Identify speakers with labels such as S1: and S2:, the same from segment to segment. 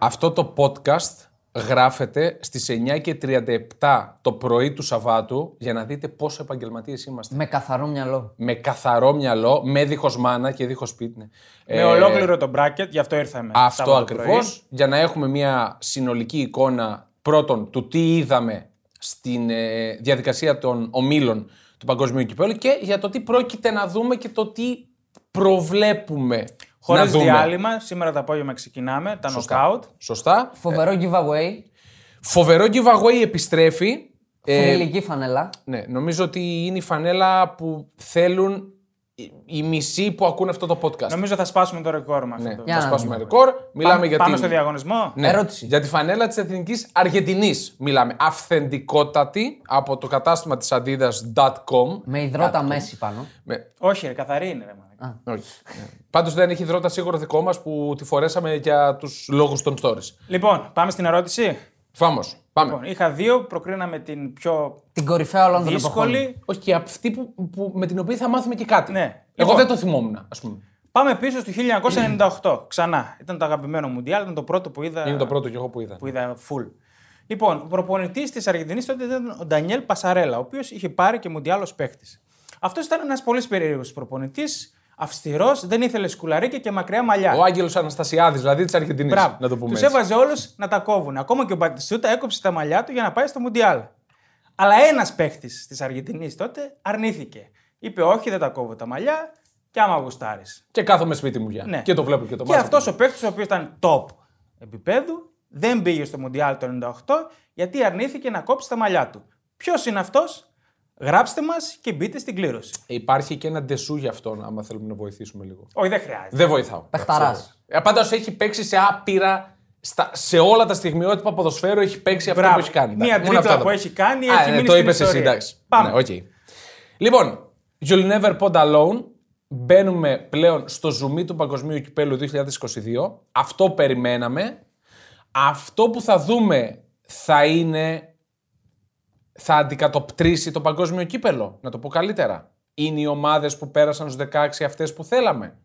S1: Αυτό το podcast γράφεται στις 9 και 37 το πρωί του Σαββάτου για να δείτε πόσο επαγγελματίες είμαστε.
S2: Με καθαρό μυαλό.
S1: Με καθαρό μυαλό, με δίχως μάνα και δίχως σπίτι. ναι.
S3: Με
S1: Ε,
S3: ολόκληρο το bracket, γι' αυτό ήρθαμε.
S1: Αυτό
S3: Σάββατο πρωί.
S1: ακριβώς. Για να έχουμε μια συνολική εικόνα πρώτον του τι είδαμε στην ε, διαδικασία των ομίλων του Παγκοσμίου Κυπέλου και για το τι πρόκειται να δούμε και το τι προβλέπουμε
S3: Χωρίς
S1: να δούμε.
S3: διάλειμμα, σήμερα το απόγευμα ξεκινάμε, τα
S1: Σωστά.
S3: knockout.
S1: Σωστά.
S2: Φοβερό giveaway.
S1: Φοβερό giveaway επιστρέφει. Ε,
S2: Θρηλυκή φανέλα.
S1: ναι, νομίζω ότι είναι η φανέλα που θέλουν οι- οι μισοί που ακούν αυτό το podcast.
S3: Νομίζω θα σπάσουμε το ρεκόρ μας.
S1: Ναι,
S2: Για
S1: θα
S2: να
S1: σπάσουμε
S2: δούμε.
S1: ρεκόρ. Μιλάμε
S3: Πάμε,
S1: για
S3: πάμε
S1: την-
S3: στο διαγωνισμό;
S1: Ναι,
S2: Ερώτηση.
S1: Για τη φανέλα της Εθνικής Αργεντινής μιλάμε. Αυθεντικότατη από το κατάστημα της Adidas.com.
S2: Με υδρότα μέση πάνω.
S1: Με...
S3: Όχι, ρε, καθαρή είναι. Ρε, μαλάκα.
S1: Όχι. Πάντως δεν έχει υδρότα σίγουρο δικό μας που τη φορέσαμε για τους λόγους των stories.
S3: Λοιπόν, πάμε στην ερώτηση.
S1: Φάμος. Πάμε.
S3: Λοιπόν, είχα δύο, προκρίναμε την πιο
S2: Την κορυφαία όλων των εποχών.
S3: δύσκολη.
S1: Όχι και αυτή που, που, με την οποία θα μάθουμε και κάτι.
S3: Ναι.
S1: Εγώ
S3: Λοιπόν.
S1: δεν το θυμόμουν, ας πούμε.
S3: Πάμε πίσω στο 1998. Ξανά. Ήταν το αγαπημένο Μουντιάλ, ήταν το πρώτο που είδα.
S1: Είναι το πρώτο και εγώ που είδα.
S3: που είδα full. Λοιπόν, ο προπονητής της Αργεντινής τότε ήταν ο Ντανιέλ Πασαρέλα, ο οποίος είχε πάρει και Μουντιάλ ω παίχτη. Αυτός ήταν ένας πολύ περίεργος προπονητής, αυστηρός, δεν ήθελε σκουλαρίκια και μακριά μαλλιά.
S1: Ο Άγγελος Αναστασιάδης, δηλαδή της Αργεντινής.
S3: Μπράβο.
S1: Να το πούμε.
S3: Τους
S1: έτσι.
S3: έβαζε όλους να τα κόβουν. Ακόμα και ο Μπατιστούτα έκοψε τα μαλλιά του για να πάει στο Μουντιάλ. Αλλά ένας παίχτης της Αργεντινής τότε αρνήθηκε. Είπε: Όχι, δεν τα κόβω τα μαλλιά και άμα γουστάρεις.
S1: Και κάθομαι σπίτι μου για.
S3: Ναι.
S1: Και το βλέπω και το
S3: Και
S1: μάθω.
S3: αυτός ο παίκτη, ο οποίος ήταν top επίπεδου, δεν πήγε στο Μουντιάλ το 98 γιατί αρνήθηκε να κόψει τα μαλλιά του. Ποιος είναι αυτός, γράψτε μας και μπείτε στην κλήρωση.
S1: Υπάρχει και ένα ντεσού για αυτόν, άμα θέλουμε να βοηθήσουμε λίγο.
S3: Όχι, δεν χρειάζεται.
S1: Δεν βοηθάω.
S2: Παιχταράς.
S1: Πάντως έχει παίξει σε άπειρα. Στα, σε όλα τα στιγμιότυπα ποδοσφαίρου έχει παίξει αυτό
S3: Μπράβο.
S1: που έχει κάνει.
S3: Μία
S1: Εντάξει, μόνο
S3: τρίπλα
S1: αυτό
S3: που
S1: θα
S3: έχει κάνει
S1: Α,
S3: έχει
S1: ναι,
S3: μείνει
S1: το
S3: στην
S1: είπες εσύ,
S3: ιστορία.
S1: εντάξει.
S3: Πάμε.
S1: Ναι, οκ. Λοιπόν, You'll Never Pod Alone. Μπαίνουμε πλέον στο ζουμί του Παγκοσμίου Κυπέλου 2022. Αυτό περιμέναμε. Αυτό που θα δούμε θα είναι. Θα αντικατοπτρίσει το Παγκόσμιο Κύπελο, να το πω καλύτερα. Είναι οι ομάδες που πέρασαν στους 16 αυτές που θέλαμε.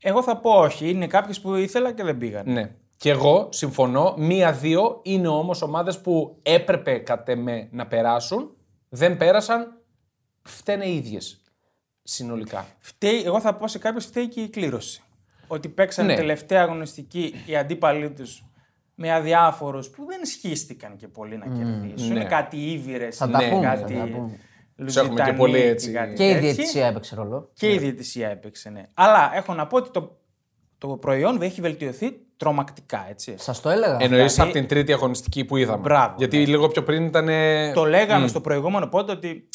S3: Εγώ θα πω όχι. Είναι κάποιες που ήθελα και δεν πήγαν.
S1: Ναι. Και εγώ συμφωνώ. Μία-δύο είναι όμως ομάδες που έπρεπε κατ' εμέ να περάσουν. Δεν πέρασαν. Φταίνε οι ίδιες. Συνολικά.
S3: Φταίει, εγώ θα πω σε κάποιου φταίει και η κλήρωση. Ότι παίξαν
S1: Ναι.
S3: τελευταία αγωνιστική οι αντίπαλοι τους με αδιάφορους που δεν σχίστηκαν και πολύ να κερδίσουν.
S1: ναι.
S3: Κάτι ήβυρε,
S2: Θα τα πούμε, θα
S3: κάτι.
S2: τα πούμε.
S1: Τους έχουμε και πολύ έτσι.
S2: Και η διαιτησία έπαιξε ρόλο.
S3: Και η διαιτησία έπαιξε, ναι. Αλλά έχω να πω ότι το, το προϊόν έχει βελτιωθεί τρομακτικά, έτσι.
S2: Σας το έλεγα.
S1: Εννοείς
S3: Δηλαδή-
S1: από την τρίτη αγωνιστική που είδαμε.
S3: Μπράβο,
S1: Γιατί
S3: ναι.
S1: λίγο πιο πριν ήταν.
S3: Το λέγαμε στο προηγούμενο πόντο ότι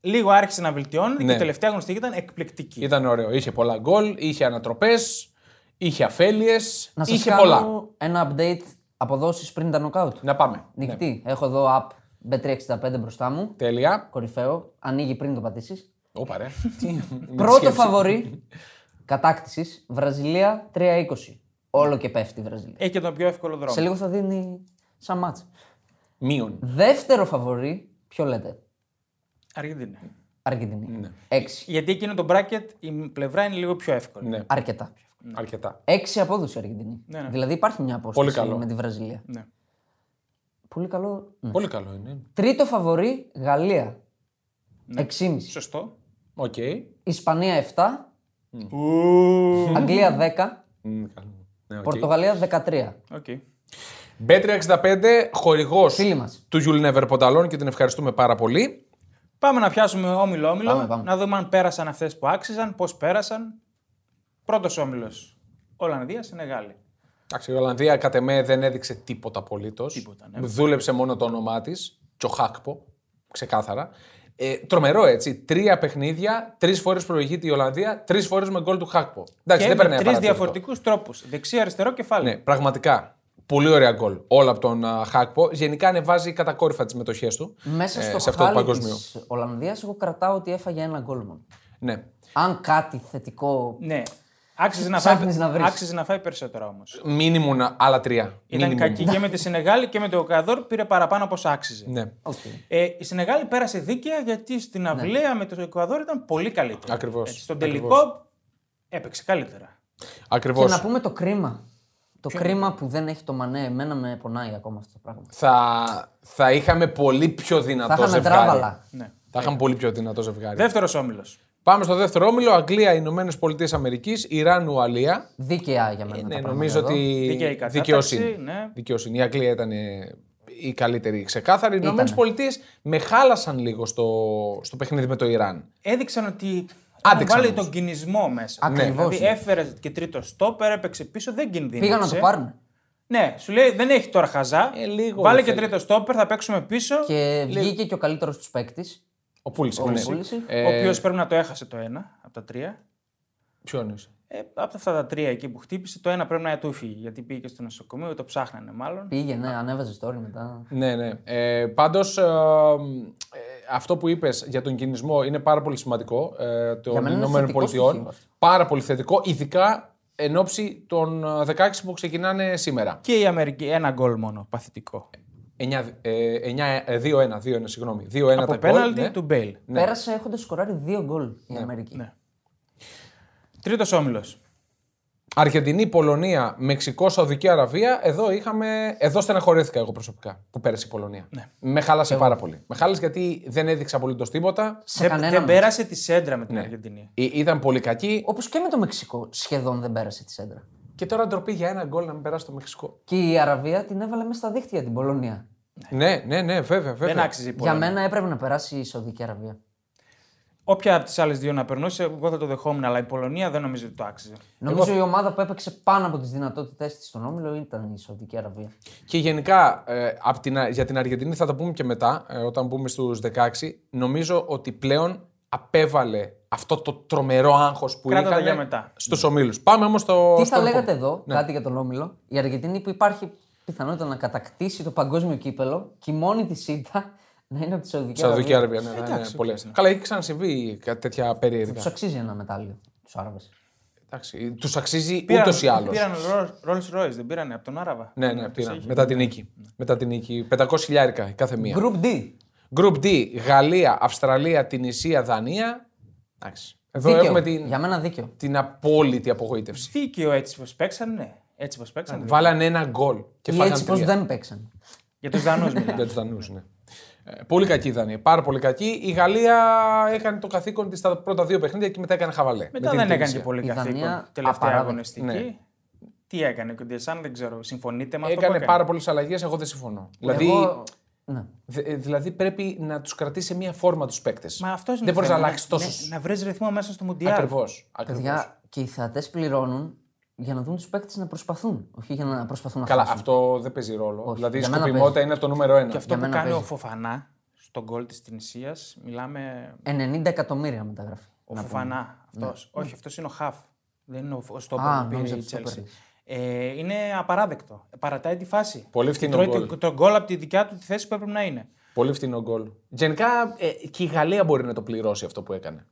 S3: λίγο άρχισε να βελτιώνεται και
S1: Ναι.
S3: η τελευταία αγωνιστική ήταν εκπληκτική.
S1: Ήταν ωραίο. Είχε πολλά γκολ, είχε ανατροπές, είχε αφέλειες,
S2: Να σας
S1: είχε
S2: κάνω
S1: πολλά.
S2: ένα update αποδόσεις πριν τα knockout.
S1: Να πάμε. Ναι.
S2: Νικητή. Έχω εδώ app Bet365 μπροστά μου.
S1: Τέλεια.
S2: Κορυφαίο. Ανοίγει πριν το πατήσεις.
S1: Όπα ρε. Τι-
S2: Πρώτο
S1: σκέψη.
S2: φαβορή κατάκτησης Βραζιλία 3-20. Όλο και πέφτει η Βραζιλία.
S3: Έχει και τον πιο εύκολο δρόμο.
S2: Σε λίγο θα δίνει σαν μάτς.
S1: Μείον.
S2: Δεύτερο φαβορή, ποιο λέτε;
S3: Αργεντινή.
S2: Αργεντινή.
S1: Ναι.
S2: 6.
S3: Γιατί εκείνο το bracket η πλευρά είναι λίγο πιο εύκολη.
S1: Ναι,
S2: Αρκετά.
S1: Αρκετά.
S2: 6 απόδοση Αργεντινή.
S3: Ναι, ναι.
S2: Δηλαδή υπάρχει μια απόσταση
S1: Πολύ καλό.
S2: με τη Βραζιλία.
S3: Ναι.
S2: Πολύ καλό. Ναι.
S1: Πολύ καλό είναι.
S2: Τρίτο φαβορή, Γαλλία.
S1: Ναι.
S2: 6,5.
S3: Σωστό.
S1: Οκ.
S2: Ισπανία 7.
S3: Ου.
S2: Αγγλία 10.
S1: Μμ, καλό. Ναι, οκ.
S2: Πορτογαλία 13.
S3: OK.
S1: Bet365, χορηγός
S2: Φίλοι μας.
S1: του You'll Never Pod Alone και την ευχαριστούμε πάρα πολύ.
S3: Πάμε να πιάσουμε όμιλο-όμιλο,
S2: Πάμε, πάμε.
S3: να δούμε αν πέρασαν αυτές που άξιζαν, πώς πέρασαν. Πρώτος όμιλος. Ολλανδία, Σενεγάλη.
S1: Εντάξει, η Ολλανδία κατ' εμέ δεν έδειξε τίποτα απολύτως.
S3: Τίποτα, ναι.
S1: Δούλεψε μόνο το όνομά της. Τζο Χάκπο. Ξεκάθαρα. Ε, τρομερό έτσι. Τρία παιχνίδια, τρεις φορές προηγείται η Ολλανδία, τρεις φορές με γκολ του Χάκπο. Εντάξει,
S3: Και
S1: δεν
S3: με
S1: περνάει
S3: τρεις
S1: απαρατήρητο.
S3: διαφορετικούς τρόπους. Δεξί-αριστερό κεφάλι.
S1: Ναι, πραγματικά. Πολύ ωραία γκολ. Όλα από τον α, Χάκπο. Γενικά ανεβάζει κατακόρυφα τη μετοχή του.
S2: Μέσα
S1: ε,
S2: στο
S1: σε αυτό το
S2: χάλι
S1: παγκοσμίο.
S2: της Ολλανδίας εγώ κρατάω ότι έφαγε ένα γκολ μόνο.
S1: Ναι.
S2: Αν κάτι θετικό
S3: Ναι. Άξιζε να, φάει,
S2: Ψάχνεις να βρεις.
S3: άξιζε να φάει περισσότερα όμως.
S1: Μίνιμουμ άλλα τρία.
S3: Ήταν
S1: Minimum.
S3: κακή και με τη Σενεγάλη και με το Εκουαδόρ πήρε παραπάνω από όσα άξιζε.
S1: Ναι.
S2: Οκ.
S3: Ε, η Σενεγάλη πέρασε δίκαια γιατί στην αυλαία με το Εκουαδόρ ήταν πολύ καλύτερη.
S1: Ακριβώς.
S3: Έτσι, στον τελικό έπαιξε καλύτερα.
S1: Ακριβώς.
S2: Και να πούμε το κρίμα. Το κρίμα που δεν έχει το μανέ, εμένα με πονάει ακόμα αυτό το πράγμα.
S1: Θα, θα είχαμε πολύ πιο δυνατό
S2: Θα είχαμε
S1: ζευγάρι.
S2: τράβαλα.
S3: Ναι.
S1: Θα είχαμε πολύ πιο δυνατό ζευγάρι.
S3: Δεύτερος όμιλος.
S1: Πάμε στο δεύτερο όμιλο. Αγγλία, Ηνωμένες Πολιτείες Αμερικής, Ιράν, Ουαλία.
S2: Δίκαια για μένα.
S1: Ναι,
S2: τα πράγματα
S1: νομίζω
S2: εδώ.
S1: ότι.
S3: Δίκαιη κατάταξη,
S1: δικαιοσύνη.
S3: ναι.
S1: δικαιοσύνη. Η Αγγλία ήταν ε, η καλύτερη ξεκάθαρη. Οι Ηνωμένες Πολιτείες με χάλασαν λίγο στο, στο παιχνίδι με το Ιράν.
S3: Έδειξαν ότι.
S1: Άντεξαν
S3: Έχουν βάλει
S1: όμως.
S3: τον κινησμό μέσα.
S2: Ακριβώς.
S3: Δηλαδή έφερε και τρίτο στόπερ, έπαιξε πίσω, δεν κινδύνευσε.
S2: Πήγαν να το πάρουν.
S3: Ναι, σου λέει δεν έχει τώρα χαζά.
S1: Ε, λίγο
S3: Βάλε
S1: ρε
S3: και
S1: φίλε.
S3: τρίτο στόπερ, θα παίξουμε πίσω.
S2: Και βγήκε και ο καλύτερος τους παίκτης.
S1: Ο Πούλησικ.
S2: Ο
S1: Ναι.
S2: Πούλησικ.
S1: Ε,
S3: Ο οποίος πρέπει να το έχασε το ένα από τα τρία.
S1: Ποιο εννοείς;
S3: Ε, από αυτά τα τρία εκεί που χτύπησε, το ένα πρέπει να του φύγει. Γιατί πήγε και στο νοσοκομείο, το ψάχνανε μάλλον.
S2: Πήγε, ναι, ανέβαζε story μετά.
S1: Ναι, ναι. Ε, Πάντως, αυτό που είπες για τον κινησμό είναι πάρα πολύ σημαντικό ε, των
S2: μένα είναι
S1: Ηνωμένων
S2: θετικό
S1: Πολιτειών.
S2: στοιχείο αυτό.
S1: Πάρα πολύ θετικό, ειδικά εν ώψη των ε, 16 που ξεκινάνε σήμερα.
S3: Και η Αμερική, ένα γκολ μόνο, παθητικό.
S1: 9, ε, 9, ε, 2-1, 2-1, συγγνώμη. 2-1
S3: από
S1: τα
S3: πέναλτι
S1: γκολ, ναι.
S3: του Μπέιλ.
S2: Πέρασε έχοντας σκοράρει δύο γκολ η Αμερική.
S3: Ναι. Τρίτος όμιλος.
S1: Αργεντινή, Πολωνία, Μεξικό, Σαουδική Αραβία. Εδώ, είχαμε, εδώ στεναχωρήθηκα εγώ προσωπικά που πέρασε η Πολωνία.
S3: Ναι.
S1: Με χάλασε πάρα πολύ. Με χάλασε γιατί δεν έδειξε απολύτως τίποτα.
S2: Σε
S3: Δεν,
S2: κανένα
S3: δεν
S2: μάτς.
S3: πέρασε τη σέντρα με την
S1: Ναι.
S3: Αργεντινή.
S1: Ή- Ήταν πολύ κακή.
S2: Όπως και με το Μεξικό σχεδόν δεν πέρασε τη σέντρα.
S1: Και τώρα ντροπή για ένα γκολ να μην περάσει το Μεξικό.
S2: Και η Αραβία την έβαλε μέσα στα δίχτυα την Πολωνία.
S1: Ναι, ναι, ναι, βέβαια. βέβαια.
S3: Δεν άξιζε η
S2: Για
S3: Πολωνία.
S2: μένα έπρεπε να περάσει η Σαουδική Αραβία.
S3: Όποια από τις άλλες δύο να περνούσε, εγώ θα το δεχόμουν, αλλά η Πολωνία δεν νομίζω ότι το άξιζε.
S2: Νομίζω η ομάδα που έπαιξε πάνω από τις δυνατότητές της στον όμιλο ήταν η Σαουδική Αραβία.
S1: Και γενικά ε, απ' την, για την Αργεντινή θα τα πούμε και μετά, ε, όταν μπούμε στους 16. Νομίζω ότι πλέον απέβαλε αυτό το τρομερό άγχος που
S3: Κράτα τα
S1: είχαν
S3: για μετά.
S1: στους ομίλους. Πάμε όμως στο...
S2: Τι
S1: στο
S2: θα
S1: επόμενο.
S2: λέγατε εδώ, κάτι για τον όμιλο, η Αργεντινή που υπάρχει πιθανότητα να κατακτήσει το παγκόσμιο κύπελο και η μόνη τη ήττα να είναι από τη Σαουδική,
S1: Σαουδική
S2: Αραβία.
S1: Αραβία, ναι, ναι,
S3: Εντάξει,
S1: ναι, πολλές. Καλά, έχει ξανασυμβεί κάτι τέτοια περίεργα.
S2: Τους αξίζει ένα μετάλλιο τους Άραβες.
S1: Εντάξει, τους αξίζει
S3: Πήραν,
S1: ούτως ή άλλως.
S3: Πήραν Rolls Royce, δεν πήρανε από τον Άραβα.
S1: Ναι, ναι, πήραν. Μετά την νίκη. Μετά την νίκη. 500 χιλιάρικα η κάθε μία.
S2: Group D.
S1: Group D, Γαλλία, Αυστραλία, Τινησία, Δανία. Εντάξει. Εδώ
S2: Δίκαιο.
S1: έχουμε την,
S2: Για μένα δίκαιο.
S1: την απόλυτη απογοήτευση.
S3: Δίκαιο έτσι πως παίξαν, ναι. Έτσι πως παίξαν.
S1: Βάλανε ένα γκολ και
S2: Ή
S1: φάγανε
S2: έτσι πως
S1: τρία.
S2: δεν παίξαν.
S3: Για τους Δανούς μιλάμε.
S1: Για τους Δανούς, ναι. Ε, πολύ κακή η Δανία. Πάρα πολύ κακή. Η Γαλλία έκανε το καθήκον της στα πρώτα δύο παιχνίδια και μετά έκανε χαβαλέ.
S3: Μετά
S1: με την
S3: δεν έκανε
S1: Τινησία.
S3: και πολύ
S2: Η
S3: καθήκον.
S2: Δανία
S3: Τελευταία
S2: απαράδεκτη.
S3: αγωνιστική.
S1: Ναι.
S3: Τι έκανε και ο Ντιεσάν δεν ξέρω. Συμφωνείτε με αυτό που
S1: Έκανε;
S3: έκανε.
S1: πάρα πολλές αλλαγές. Εγώ δεν συμφωνώ. Δηλαδή,
S2: Εγώ... Ναι.
S1: δε- ε, δηλαδή πρέπει να τους κρατήσει σε μία φόρμα τους παίκτες.
S3: Μα αυτός είναι
S1: Δεν
S3: το
S1: μπορείς να
S3: θέμα.
S1: αλλάξεις τόσο.
S3: Ναι, να βρεις ρυθμό μέσα στο Μουντιάλ.
S1: Ακριβώς.
S2: Παιδιά, και οι θεατές πληρώνουν για να δουν τους παίκτες να προσπαθούν. Όχι για να προσπαθούν να
S1: Καλά,
S2: χάσουν.
S1: αυτό δεν παίζει ρόλο. δηλαδή η
S2: για μένα
S1: σκοπιμότητα είναι το νούμερο ένα.
S3: Και αυτό
S2: Για
S3: που
S2: μένα
S3: κάνει ο
S2: παίζει.
S3: Φοφανά στον γκολ της Τινησίας, μιλάμε.
S2: 90 εκατομμύρια μεταγραφή.
S3: Ο Φοφανά. Αυτός. Όχι, αυτός είναι ο Χαφ. Δεν είναι ο, ο
S2: Α,
S3: Στόπερ που πήρε
S2: νόμιζα
S3: η
S2: ότι Στόπερ
S3: Chelsea.
S2: είναι.
S3: Ε, είναι απαράδεκτο. Παρατάει τη φάση.
S1: Πολύ φθηνό
S3: Τρώει
S1: γκολ.
S3: το- τον γκολ από τη δικιά του τη θέση που έπρεπε να είναι.
S1: Πολύ φθηνό γκολ. Γενικά ε, και η Γαλλία μπορεί να το πληρώσει αυτό που έκανε.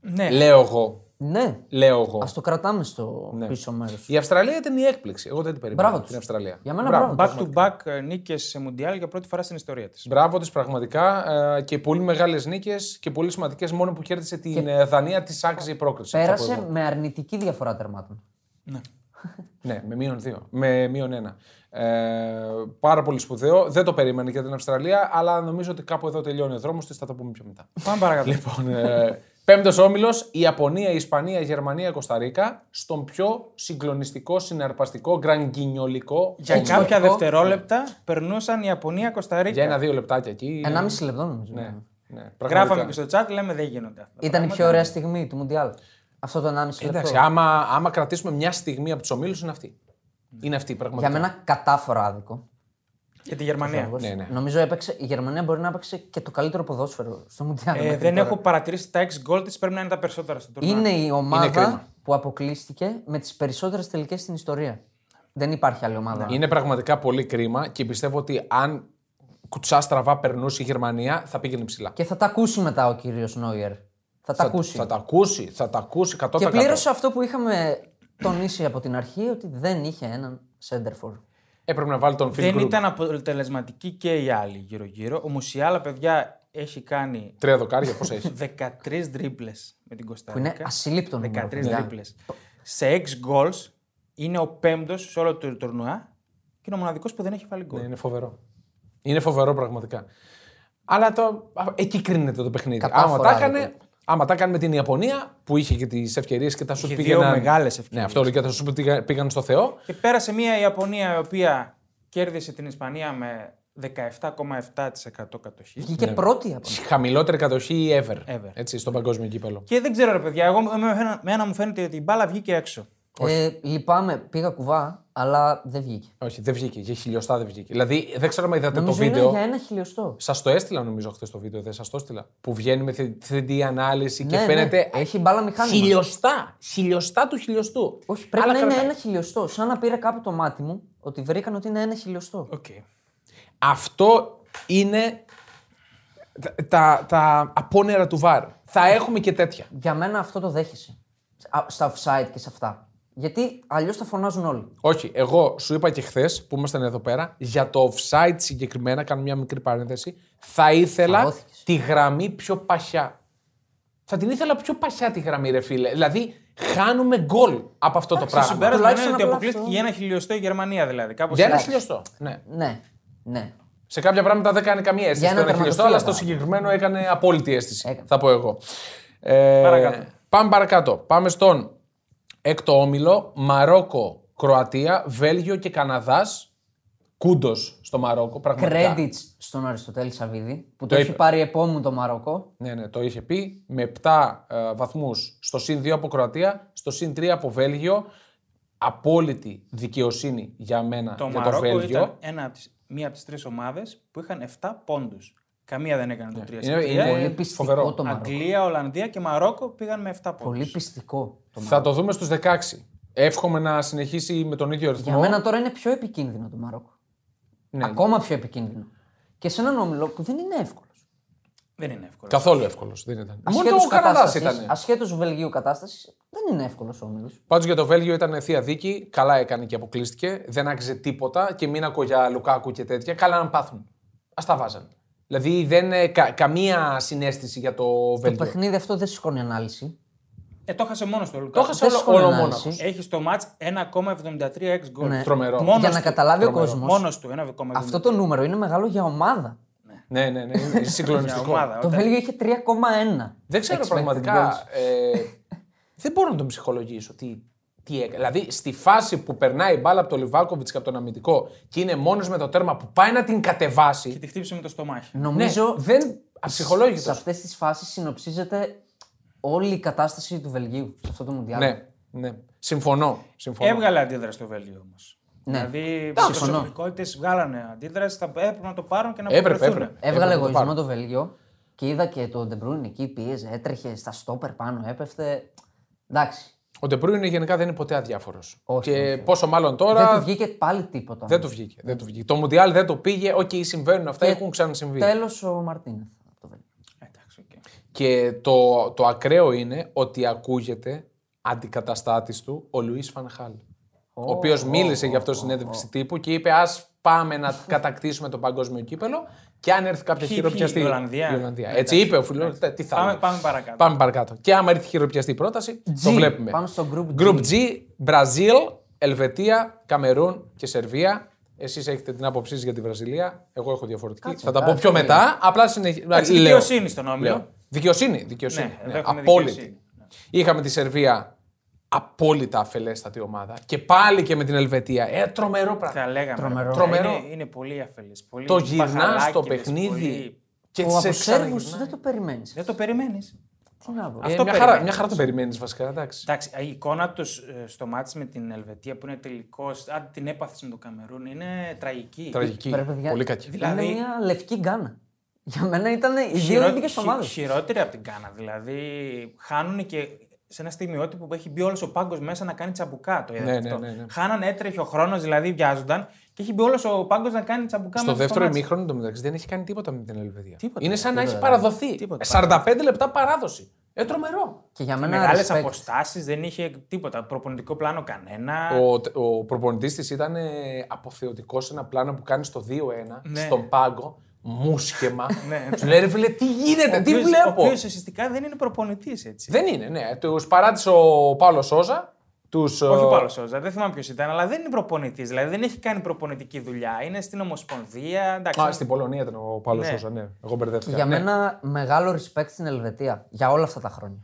S3: Ναι.
S1: Λέω εγώ.
S2: Ναι,
S1: Λέω εγώ.
S2: ας το κρατάμε στο πίσω μέρος.
S1: Η Αυστραλία ήταν η έκπληξη. Εγώ δεν την περίμενα.
S2: Μπράβο τους.
S1: Την Αυστραλία.
S2: Για μένα
S1: Μπράβο.
S2: μπράβο.
S3: Back to back νίκες σε Μουντιάλ για πρώτη φορά στην ιστορία της.
S1: Μπράβο τη πραγματικά ε, και πολύ μεγάλες νίκες και πολύ σημαντικές. Μόνο που κέρδισε την ε, Δανία τη άξιζε η πρόκριση. θα πω
S2: Πέρασε
S1: εγώ.
S2: με αρνητική διαφορά τερμάτων.
S1: Ναι, με μείον δύο. Με μείον ένα. Ε, πάρα πολύ σπουδαίο. Δεν το περίμενε για την Αυστραλία, αλλά νομίζω ότι κάπου εδώ τελειώνει ο δρόμος της. Θα το πούμε πιο μετά.
S3: Πάμε παρακάτω.
S1: Λοιπόν, ε, πέμπτος όμιλος, η Ιαπωνία, η Ισπανία, η Γερμανία, η Κωνσταντίνα, στον πιο συγκλονιστικό, συναρπαστικό, γκρανγκινιολικό.
S3: για
S2: Έτσι,
S3: κάποια
S2: λογικό.
S3: δευτερόλεπτα περνούσαν η Ιαπωνία Κωνσταντίνα.
S1: Για ένα-δύο λεπτάκια εκεί.
S2: 1,5 λεπτό νομίζω.
S1: Ναι, ναι, πραγματικά.
S3: Γράφαμε και στο chat, λέμε δεν γίνονται αυτά. τα
S2: Ήταν η
S3: πράγματα.
S2: πιο ωραία στιγμή του Μουντιάλ. Αυτό το 1,5 λεπτό.
S1: Εντάξει, άμα, άμα κρατήσουμε μια στιγμή από τους ομίλους, είναι αυτή. Είναι αυτή πραγματικά.
S2: Για μένα κατάφορα άδικο.
S3: Για τη Γερμανία.
S1: Ναι, ναι.
S2: Νομίζω έπαιξε, η Γερμανία μπορεί να έπαιξε και το καλύτερο ποδόσφαιρο στο Μουντιάλ.
S3: Ε,
S2: μέχρι
S3: δεν
S2: τώρα.
S3: έχω παρατηρήσει τα 6 γκολ της, πρέπει να είναι τα περισσότερα στο τουρνουά.
S2: Είναι η ομάδα
S1: κρίμα.
S2: που αποκλείστηκε με τις περισσότερες τελικές στην ιστορία. Δεν υπάρχει άλλη ομάδα.
S1: Είναι πραγματικά πολύ κρίμα και πιστεύω ότι αν κουτσά στραβά περνούσε η Γερμανία, θα πήγαινε ψηλά.
S2: Και θα τα ακούσει μετά ο κύριος Νόιερ. Θα τα ακούσει.
S1: Θα τα ακούσει, θα τα ακούσει 100%.
S2: Και πλήρωσε αυτό που είχαμε τονίσει από την αρχή ότι δεν είχε έναν Σέντερφορ.
S1: Έπρεπε να βάλει τον Phil
S3: Δεν
S1: Group.
S3: ήταν αποτελεσματικοί και οι άλλοι γύρω-γύρω. Ο Μουσιάλα, παιδιά, έχει κάνει
S1: Τρία δοκάρια, πώς έχεις.
S3: 13 τρίπλε με την
S2: Που
S3: Κωνσταντίνα.
S2: είναι ασύλληπτο νούμερο.
S3: 13
S2: παιδιά.
S3: τρίπλε. Σε 6 goals είναι ο πέμπτος σε όλο το τουρνουά και είναι ο μοναδικός που δεν έχει βάλει γκολ.
S1: Ναι, είναι φοβερό. Είναι φοβερό πραγματικά. Αλλά το... α, εκεί κρίνεται το παιχνίδι.
S2: Κατάφορα,
S1: άμα τα,
S2: ρε,
S1: έκανε,
S2: παιδί.
S1: Άμα τα έκανε με την Ιαπωνία που είχε και τις ευκαιρίες και τα σουτ
S3: Είχε
S1: πήγαιναν.
S3: δύο μεγάλες ευκαιρίες.
S1: Ναι, αυτό λέω και τα σουτ πήγα- πήγαν στο Θεό.
S3: Και πέρασε μια Ιαπωνία η οποία κέρδισε την Ισπανία με 17,7% κατοχή.
S2: Βγήκε πρώτη από
S1: Χαμηλότερη κατοχή ever.
S3: Ever.
S1: Έτσι, στον παγκόσμιο κύπελο.
S3: Και δεν ξέρω, ρε παιδιά, εγώ με με ένα μου φαίνεται ότι η μπάλα βγήκε έξω.
S2: Ε, λυπάμαι, πήγα κουβά, αλλά δεν βγήκε.
S1: Όχι, δεν βγήκε. Για χιλιοστά δεν βγήκε. Δηλαδή, δεν ξέρω αν είδατε
S2: Νομίζω
S1: το
S2: είναι
S1: βίντεο.
S2: για ένα χιλιοστό.
S1: Σας το έστειλα νομίζω χθες το βίντεο, δεν σας το έστειλα. Που βγαίνει με 3D ανάλυση και
S2: Ναι,
S1: φαίνεται.
S2: ναι, έχει μπάλα μηχάνημα.
S1: Χιλιοστά! Χιλιοστά του χιλιοστού.
S2: Όχι, πρέπει
S1: Άλλα
S2: να είναι
S1: κρατάει.
S2: ένα χιλιοστό. Σαν να πήρε κάπου το μάτι μου ότι βρήκαν ότι είναι ένα χιλιοστό.
S3: Okay.
S1: Αυτό είναι τα, τα, τα απόνερα του βαρ. Θα έχουμε και τέτοια.
S2: Για μένα αυτό το δέχεσαι. Α, Στα offside και σε αυτά. Γιατί αλλιώς θα φωνάζουν όλοι.
S1: Όχι, εγώ σου είπα και χθες που ήμασταν εδώ πέρα, για το offside συγκεκριμένα, κάνω μια μικρή παρένθεση, θα ήθελα
S2: Φαγώθηκες.
S1: τη γραμμή πιο παχιά. Θα την ήθελα πιο παχιά τη γραμμή, ρε φίλε. Δηλαδή, χάνουμε γκολ από αυτό το
S3: Το
S1: πράγμα.
S3: συμπέρασμα
S2: Τουλάχιστον
S3: είναι ότι
S2: απλά
S3: αποκλείστηκε
S2: αυτό.
S3: για ένα χιλιοστό η Γερμανία δηλαδή. Κάπως
S1: Για ένα
S3: έτσι.
S1: χιλιοστό. Ναι.
S2: Ναι, ναι.
S1: Σε κάποια πράγματα δεν κάνει καμία αίσθηση
S2: Για
S1: το
S2: ένα
S1: ένα χιλιοστό, αλλά στο
S2: τερματοφύλακα.
S1: συγκεκριμένο έκανε απόλυτη αίσθηση.
S2: Έκανε.
S1: Θα πω εγώ. Ε,
S3: Παρακάτω.
S1: Πάμε παρακάτω. Πάμε στον έκτο όμιλο. Μαρόκο, Κροατία, Βέλγιο και Καναδάς. Κούντος στο Μαρόκο. Πραγματικά.
S2: Credits στον Αριστοτέλη Σαββίδη που
S1: Το
S2: το, έχει
S1: είπε.
S2: πάρει επόμου το Μαρόκο.
S1: Ναι, ναι, το είχε πει. Με 7 ε, βαθμούς στο συν 2 από Κροατία, στο συν 3 από Βέλγιο. Απόλυτη δικαιοσύνη για μένα
S3: Το
S1: για το
S3: Μαρόκο
S1: Βέλγιο.
S3: ήταν ένα από τις, μία από τις τρεις ομάδες που είχαν 7 πόντους. Καμία δεν έκανε το 3
S1: Είναι-
S3: σε 3.
S1: είναι-
S2: Πολύ πιστικό
S1: φοβερό.
S2: το Μαρόκο.
S3: Αγγλία, Ολλανδία και Μαρόκο πήγαν με 7 πόντους.
S2: Πολύ πιστικό το
S1: Θα
S2: Μαρόκο.
S1: το δούμε στους 16. Εύχομαι να συνεχίσει με τον ίδιο ρυθμό.
S2: Για μένα τώρα είναι πιο επικίνδυνο το Μαρόκο.
S1: Ναι.
S2: Ακόμα πιο επικίνδυνο. Και σε έναν όμιλο που δεν είναι εύκολος.
S3: Δεν είναι εύκολος.
S1: Καθόλου εύκολος. Δεν ήταν. Μόνο
S2: Ασχέτως
S1: το Καναδά
S2: κατάστασης,
S1: ήταν.
S2: Ασχέτως Βελγίου κατάστασης, δεν είναι εύκολος ο όμιλος.
S1: Πάντως για το Βέλγιο ήταν θεία δίκη. Καλά έκανε και αποκλείστηκε. Δεν άξιζε τίποτα και μην ακούω για Λουκάκου και τέτοια. Καλά να πάθουν. Α τα βάζαν. Δηλαδή δεν ε, κα- καμία συνέστηση για το
S2: Το
S1: Βέλγιο.
S2: παιχνίδι αυτό δεν σηκώνει ανάλυση.
S3: Ε, το χάσε μόνος στο
S1: Το
S3: Λουκά.
S1: έχασε
S2: Δεν
S1: όλο,
S2: σηκώνει
S1: όλο
S2: ανάλυση.
S1: μόναχος.
S3: Έχει στο match 1,73 ex goal.
S2: Ναι.
S1: Τρομερό.
S3: Μόνος
S2: Για να
S3: του.
S2: καταλάβει ο
S1: Τρομερό.
S2: κόσμος.
S3: Μόνος του 1,73.
S2: Αυτό το νούμερο είναι μεγάλο για ομάδα.
S1: Ναι, ναι, ναι. Είναι
S3: Για
S1: συγκλονιστικό.
S3: ομάδα.
S2: Το
S3: Όταν-
S2: Βέλγιο είχε 3,1.
S1: Δεν ξέρω
S2: expected
S1: πραγματικά.
S2: goals.
S1: Ε, δεν μπορώ να τον ψυχολογήσω. Τι, τι έκανε. Δηλαδή, στη φάση που περνάει η μπάλα από τον Λιβάκοβιτς και από τον αμυντικό και είναι μόνος με το τέρμα που πάει να την κατεβάσει.
S3: Και τη χτύπησε με το στομάχι.
S2: Νομίζω
S1: Ναι, δεν.
S2: σε
S1: Αψυχολόγητο.
S2: αυτές τις φάσεις συνοψίζεται όλη η κατάσταση του Βελγίου σε αυτό το Μουντιάλ.
S1: Ναι, ναι. Συμφωνώ. συμφωνώ.
S3: Έβγαλε αντίδραση το Βέλγιο όμως.
S2: Ναι.
S3: Δηλαδή, οι
S2: συμφωνώ.
S3: προσωπικότητες βγάλανε αντίδραση, θα έπρεπε να το πάρουν και να
S1: Έπρεπε,
S3: αποκριθούν.
S1: έπρεπε.
S2: Έβγαλε
S1: Έπρεπε να το
S2: εγωισμό
S1: πάρω.
S2: το Βέλγιο και είδα και το De Bruyne εκεί πίεζε, έτρεχε στα στόπερ πάνω, έπεφτε. Εντάξει.
S1: Ο Ντεπρούινε γενικά δεν είναι ποτέ αδιάφορος.
S2: Όχι,
S1: Και
S2: όχι.
S1: πόσο μάλλον
S2: Δεν
S1: τώρα.
S2: του βγήκε πάλι τίποτα.
S1: Δεν του βγήκε. Δεν του βγήκε. Το Μουντιάλ δεν το πήγε. Οκ, συμβαίνουν αυτά,
S2: Και
S1: έχουν ξανασυμβεί.
S2: Τέλος ο Μαρτίνεθ από το Βέλγιο.
S3: Εντάξει, οκ.
S1: Και το, το ακραίο είναι ότι ακούγεται αντικαταστάτης του ο Λουίς Φαν Χάαλ. ο οποίος μίλησε για αυτό στη συνέντευξη τύπου και είπε: Α πάμε να κατακτήσουμε το παγκόσμιο κύπελο και αν έρθει κάποια
S3: Ποιοι,
S1: χειροπιαστή.
S3: ποιοι, η Ολλανδία.
S1: η Ολλανδία.
S3: Ναι,
S1: Έτσι είπε ο φίλος. Τι θα
S3: Πάμε,
S1: έλεγε.
S3: πάμε παρακάτω.
S1: Πάμε παρακάτω. Και άμα έρθει χειροπιαστή πρόταση, το βλέπουμε.
S2: Πάμε στο group G.
S1: Group G, Μπραζίλ, Ελβετία, Καμερούν και Σερβία. Εσείς έχετε την άποψή σας για τη Βραζιλία. Εγώ έχω διαφορετική.
S2: Κάτσε,
S1: θα τα πω
S2: κάτσε.
S1: πιο μετά. Απλά συνεχίζω.
S3: Εντάξει, δικαιοσύνη στον όμιλο.
S1: Δικαιοσύνη. δικαιοσύνη.
S3: Ναι,
S1: Ναι,
S3: εδώ έχουμε
S1: απόλυτη.
S3: δικαιοσύνη.
S1: Είχαμε τη Σερβία απόλυτα αφελέστατη ομάδα. Και πάλι και με την Ελβετία. Ε, τρομερό πράγμα.
S3: Θα λέγαμε.
S2: Τρομερό.
S1: Τρομερό.
S3: Είναι, είναι πολύ αφελής. Πολύ
S1: Το γυρνάς στο
S3: μπαχαλάκιδες,
S1: παιχνίδι.
S3: πολύ-
S1: Και
S2: Ο
S1: σε
S2: από Σέρβους
S1: ξαναγυρνάει.
S2: δεν το περιμένεις.
S3: Δεν το περιμένεις.
S2: Τι να πω.
S1: Ε,
S3: Αυτό
S1: μια, χαρά,
S3: περιμένεις.
S1: μια χαρά το περιμένεις βασικά. Εντάξει.
S3: Εντάξει, η εικόνα τους στο μάτι με την Ελβετία που είναι τελικός, αν την έπαθες με το Καμερούν, είναι τραγική.
S1: Τραγική.
S2: Ρε, παιδιά,
S1: Πολύ κακή.
S3: Δηλαδή-
S2: Είναι μια λευκή γκάνα. Για μένα ήταν οι δύο
S3: Χειρό-
S2: ίδιες
S3: χει-
S2: ομάδες.
S3: Χειρότερη από την Κάνα. Δηλαδή, χάνουν και σε ένα στιγμιότυπο που έχει μπει όλος ο πάγκος μέσα να κάνει τσαμπουκά. Το είδατε
S1: Ναι, ναι,
S3: αυτό.
S1: ναι, ναι.
S3: Χάνανε, έτρεχε ο χρόνος, δηλαδή βιάζονταν και έχει μπει όλος ο πάγκος να κάνει τσαμπουκά
S1: Στο
S3: μέσα
S1: δεύτερο
S3: μάτς.
S1: ημίχρονο εντωμεταξύ δεν έχει κάνει τίποτα με την Ελβετία.
S3: Τίποτα.
S1: Είναι σαν να έχει
S2: Τίποτα,
S1: παραδοθεί.
S3: Τίποτα.
S1: 45 λεπτά παράδοση. Ε, τρομερό.
S2: Και για μένα
S3: Μεγάλες
S2: respect.
S3: αποστάσεις, δεν είχε τίποτα. Προπονητικό πλάνο κανένα.
S1: Ο, ο προπονητής της ήταν ε, αποθεωτικός σε ένα πλάνο που κάνει στο 2-1
S3: Ναι.
S1: στον πάγκο. Μουσχεμα.
S3: Ναι.
S1: Του λέει ρε φίλε, τι γίνεται,
S3: Ο
S1: τι
S3: οποίος- Ο
S1: βλέπω.
S3: οποίος ουσιαστικά δεν είναι προπονητής έτσι.
S1: Δεν είναι, ναι. Τους παράτησε ο Παύλο Σόζα, τους,
S3: Όχι
S1: ε,
S3: ο Πάλος Σόζα, δεν θυμάμαι ποιος ήταν, αλλά δεν είναι προπονητής. Δηλαδή δεν έχει κάνει προπονητική δουλειά. Είναι στην Ομοσπονδία. Εντάξει.
S1: Α, στην Πολωνία ήταν ο Πάλος
S3: Ναι.
S1: Σόζα, ναι. Εγώ μπερδεύτηκα.
S2: Για
S1: ναι.
S2: μένα μεγάλο respect στην Ελβετία για όλα αυτά τα χρόνια.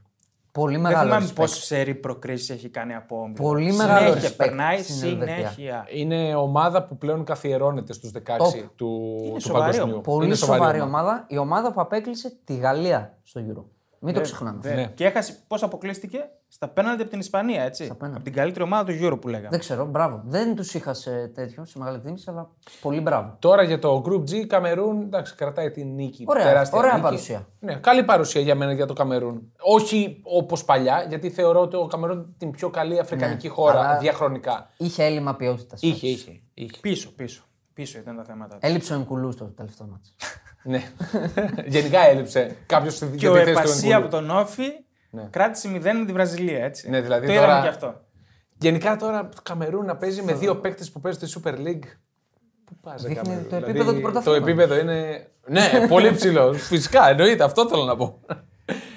S2: Πολύ
S3: δεν
S2: μεγάλο
S3: θυμάμαι
S2: respect.
S3: πόσες σερή προκρίσεις έχει κάνει από όμιλο.
S2: Πολύ μεγάλο
S3: Συνέχεια,
S2: respect
S3: Περνάει
S2: στην Ελβετία.
S3: συνέχεια.
S1: Είναι ομάδα που πλέον καθιερώνεται στους 16
S2: Top.
S1: του,
S3: Είναι
S1: του
S3: σοβαρή
S1: παγκοσμίου.
S3: ομάδα.
S2: Πολύ
S1: Είναι
S2: σοβαρή, ομάδα. Η ομάδα που απέκλεισε τη Γαλλία στο Euro. Μην το ξεχνάμε.
S3: Βέβαια.
S1: Ναι.
S3: Και έχασε πώς αποκλείστηκε; Στα πέναλτι από την Ισπανία, έτσι.
S2: πέναλτι.
S3: Από την καλύτερη ομάδα του Euro που λέγαμε.
S2: Δεν ξέρω, μπράβο. Δεν τους είχα σε τέτοιο, σε μεγάλη εκτίμηση, αλλά πολύ μπράβο.
S1: Τώρα για το Group G, Καμερούν, εντάξει, κρατάει την νίκη.
S2: Ωραία,
S1: τεράστια
S2: ωραία
S1: νίκη.
S2: παρουσία.
S1: Ναι, καλή παρουσία για μένα για το Καμερούν. Όχι όπως παλιά, γιατί θεωρώ ότι ο Καμερούν την πιο καλή αφρικανική
S2: Ναι,
S1: χώρα
S2: αλλά-
S1: διαχρονικά.
S2: Είχε έλλειμμα ποιότητας.
S1: Είχε, είχε. είχε.
S3: Πίσω, πίσω. Πίσω ήταν τα θέματα. του.
S2: Έλειψε ο Ενκουλού στο τελευταίο μάτς.
S1: ναι. Γενικά έλειψε κάποιος στη
S3: Και ο
S1: για τη θέση του
S3: Επασία
S1: Ενκούλου.
S3: από τον Όφη κράτησε 0 με τη Βραζιλία, έτσι.
S1: Ναι, δηλαδή
S3: το
S1: τώρα-
S3: είδαμε και αυτό.
S1: Γενικά τώρα το Καμερούν να παίζει με δύο παίκτες που παίζουν στη Super League. Πού πας,
S2: Δείχνει το επίπεδο του
S1: Το
S2: πρωταθλήματος.
S1: επίπεδο είναι. Ναι, πολύ ψηλό. Φυσικά, εννοείται, αυτό θέλω να πω.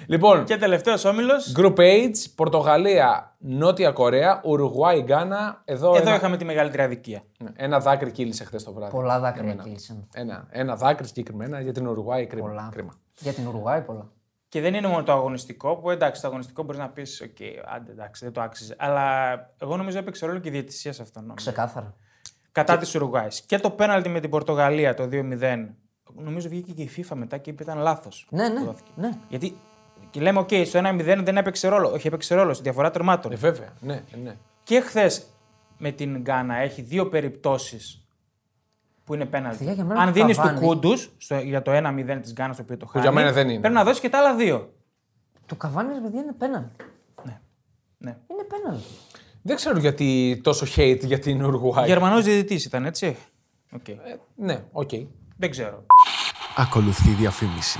S1: Λοιπόν,
S3: Και τελευταίος όμιλος.
S1: Group H, Πορτογαλία, Νότια Κορέα, Ουρουγουάη, Γκάνα. Εδώ,
S3: Εδώ
S1: ένα,
S3: είχαμε τη μεγαλύτερη αδικία.
S1: Ναι, ένα δάκρυ κύλησε χθες το βράδυ.
S2: Πολλά δάκρυα
S1: Για μένα.
S2: κύλησαν.
S1: Ένα, ένα δάκρυ συγκεκριμένα για την Ουρουγουάη κρίμα.
S2: Πολλά.
S1: κρίμα.
S2: Για την Ουρουγάη πολλά.
S3: Και δεν είναι μόνο το αγωνιστικό, που εντάξει, το αγωνιστικό μπορείς να πεις: Οκ, άντε εντάξει, δεν το άξιζε. Αλλά εγώ νομίζω έπαιξε ρόλο και η διαιτησία σε αυτόν. νομίζω.
S2: Ξεκάθαρα.
S3: Κατά της Ουρουγάη. Και το πέναλτι με την Πορτογαλία το 2-0. Νομίζω βγήκε και η FIFA μετά και είπε ήταν λάθος.
S2: Ναι, ναι. ναι.
S3: Γιατί και λέμε: Οκ, στο 1-0 δεν έπαιξε ρόλο. Όχι, έπαιξε ρόλο στη διαφορά τερμάτων.
S1: Ε, βέβαια, ναι, ναι.
S3: Και χθες με την Γκάνα έχει δύο περιπτώσεις που είναι πέναλτι.
S2: Παιδιά, για μένα
S3: Αν
S2: το
S3: δίνεις του
S2: Καβάνι-
S3: για το 1-0 της Γκάνας το οποίο το χάνει.
S1: για μένα δεν είναι.
S3: Πρέπει να δώσεις και τα άλλα δύο.
S2: Το καβάνι, παιδιά, είναι πέναλτι.
S3: Ναι.
S2: Είναι πέναλτι.
S1: Δεν ξέρω γιατί τόσο hate για την Ουρουγουάη.
S3: Γερμανός διαιτητής ήταν, έτσι; Οκ.
S1: Ναι, οκ.
S3: Δεν ξέρω.
S4: Ακολουθεί διαφήμιση.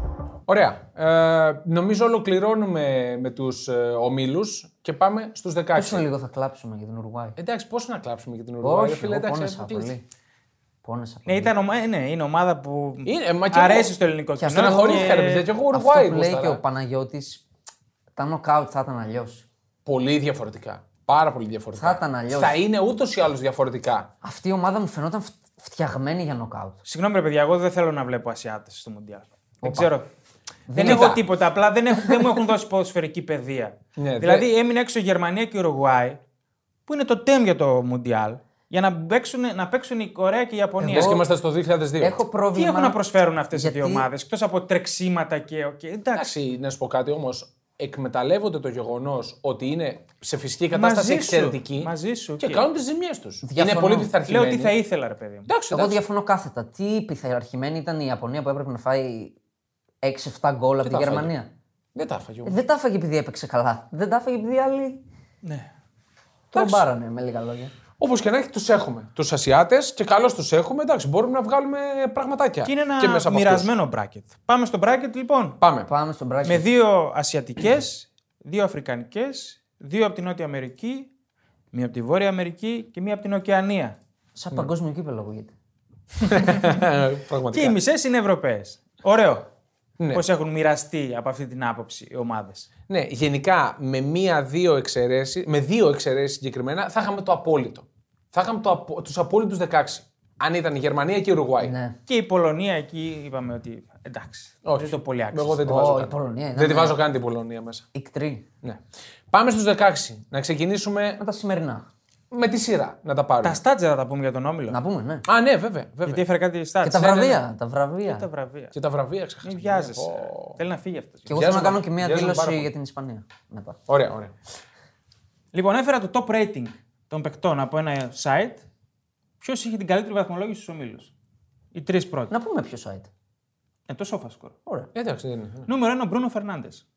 S1: Ωραία. Ε, νομίζω ολοκληρώνουμε με τους ε, ομίλους και πάμε στους 16.
S2: Πόσο λίγο θα κλάψουμε για την Ουρουγάη.
S1: Εντάξει, πώς να κλάψουμε για την Ουρουγουάη.
S2: Όχι,
S1: φίλε,
S2: εγώ
S1: εντάξει,
S2: πόνεσα
S1: αποκλείστηκε.
S2: πολύ. Πόνεσα
S3: Ναι,
S2: πολύ.
S3: ήταν ομα... ναι, είναι ομάδα που
S1: Είναι, μα και
S3: αρέσει
S1: εγώ.
S3: στο ελληνικό
S2: Και
S3: κοινό.
S2: αυτό
S1: Στεναχωρήθηκα, ρε παιδιά, και εγώ
S2: Αυτό
S1: Ουρουγουάη
S2: που λέει
S1: γούσταρα.
S2: και ο Παναγιώτης, τα νοκάουτ θα ήταν αλλιώς.
S1: Πολύ διαφορετικά. Πάρα πολύ διαφορετικά.
S2: Θα ήταν αλλιώς.
S1: Θα είναι ούτως ή άλλως διαφορετικά.
S2: Αυτή η ομάδα μου φαινόταν φ- φτιαγμένη για νοκάουτ.
S3: Συγγνώμη, ρε παιδιά, εγώ δεν θέλω να βλέπω Ασιάτες στο Μουντιάλ. Δεν ξέρω. Δεν
S2: είναι-
S3: έχω τίποτα. Απλά δεν, έχω, δεν μου έχουν δώσει ποδοσφαιρική παιδεία.
S1: Ναι,
S3: δηλαδή έμεινε έξω η Γερμανία και η Ουρουγουάη, που είναι το theme για το Μουντιάλ, για να παίξουν, να παίξουν η Κορέα και η Ιαπωνία.
S1: Λες και είμαστε στο 2002.
S2: Έχω
S3: Τι
S2: πρόβλημα.
S3: έχουν να προσφέρουν αυτές οι
S2: γιατί-
S3: δύο ομάδες, εκτός από τρεξίματα και. οκ, εντάξει.
S1: Εντάξει, να σου πω κάτι όμως. Εκμεταλλεύονται το γεγονός ότι είναι σε φυσική κατάσταση
S3: Μαζί σου.
S1: εξαιρετική
S3: Μαζί σου,
S1: και
S3: οκ.
S1: κάνουν τις ζημιές τους. Είναι
S2: Διαφωνώ.
S1: πολύ
S3: Λέω
S1: πειθαρχημένοι.
S3: τι θα ήθελα, ρε παιδί μου.
S1: Εντάξει,
S2: Εγώ
S1: εντάξει.
S2: διαφωνώ κάθετα. Τι πειθαρχημένη ήταν η Ιαπωνία που έπρεπε να φάει 6-7 γκολ από τη
S1: τα έφαγε.
S2: Γερμανία.
S1: Δεν τα έφαγε.
S2: Ε,
S1: όμως.
S2: Δεν τα έφαγε επειδή έπαιξε καλά. Δεν τα έφαγε επειδή άλλοι
S3: Ναι.
S2: τον μπάρανε με λίγα λόγια.
S1: Όπως και να έχει, τους έχουμε. Τους Ασιάτες και καλώς τους έχουμε. Εντάξει, μπορούμε να βγάλουμε πραγματάκια.
S3: Και είναι ένα
S1: μέσα από αυτούς.
S3: μοιρασμένο bracket. Πάμε στο bracket λοιπόν.
S1: Πάμε.
S2: Πάμε στον bracket.
S3: Με δύο Ασιατικές, δύο Αφρικανικές, δύο από την Νότια Αμερική, μία από τη Βόρεια Αμερική και μία από την Οκεανία.
S2: Σαν παγκόσμιο κύπελο ακούγεται.
S3: Και
S1: Πραγματικά.
S3: οι μισές είναι Ευρωπαίες. Ωραίο.
S1: Ναι.
S3: Πώς έχουν μοιραστεί από αυτή την άποψη οι ομάδες.
S1: Ναι, γενικά με μία-δύο εξαιρέσεις, με δύο εξαιρέσεις συγκεκριμένα, θα είχαμε το απόλυτο. Θα είχαμε το απο... τους απόλυτους 16. Αν ήταν η Γερμανία και η Ουρουγουάη.
S2: Ναι.
S3: Και η Πολωνία εκεί είπαμε ότι εντάξει.
S1: Όχι.
S3: Δεν το πολύ άξιζε.
S1: Εγώ δεν τη
S2: Ω,
S1: βάζω
S2: η
S1: καν.
S2: Πολωνία ήταν-
S1: Δεν τη βάζω καν την Πολωνία μέσα.
S2: Ικτρή.
S1: Ναι. Πάμε στους 16. Να ξεκινήσουμε
S2: Με τα σημερινά.
S1: Με τη σειρά να τα πάρουμε.
S3: Τα στάτζα θα τα πούμε για τον Όμιλο.
S2: Να πούμε, ναι.
S1: Α, ναι, βέβαια. βέβαια.
S3: Γιατί έφερε κάτι
S2: Και
S3: στάτζα.
S2: τα
S1: ναι, ναι.
S2: βραβεία. Τα βραβεία.
S3: Τα βραβεία.
S1: Και τα βραβεία ξεχάσαμε.
S3: Μην βιάζεσαι.
S1: Ω.
S3: Θέλει να φύγει αυτός.
S2: Και εγώ θέλω να
S1: Βιάζομαι-
S2: κάνω και μια
S1: βιάζομαι πάρα
S2: δήλωση
S1: πολύ.
S2: για την Ισπανία. Μετά.
S1: Ωραία, ωραία.
S3: Λοιπόν, έφερα το top rating των παικτών από ένα site. Ποιος είχε την καλύτερη βαθμολόγηση στους ομίλους; Οι τρεις πρώτοι.
S2: Να πούμε ποιο site.
S3: Ε, το SofaScore.
S2: Ωραία.
S1: Εντάξει, δεν είναι.
S3: Νούμερο 1 ο Μπρούνο Φερνάντες.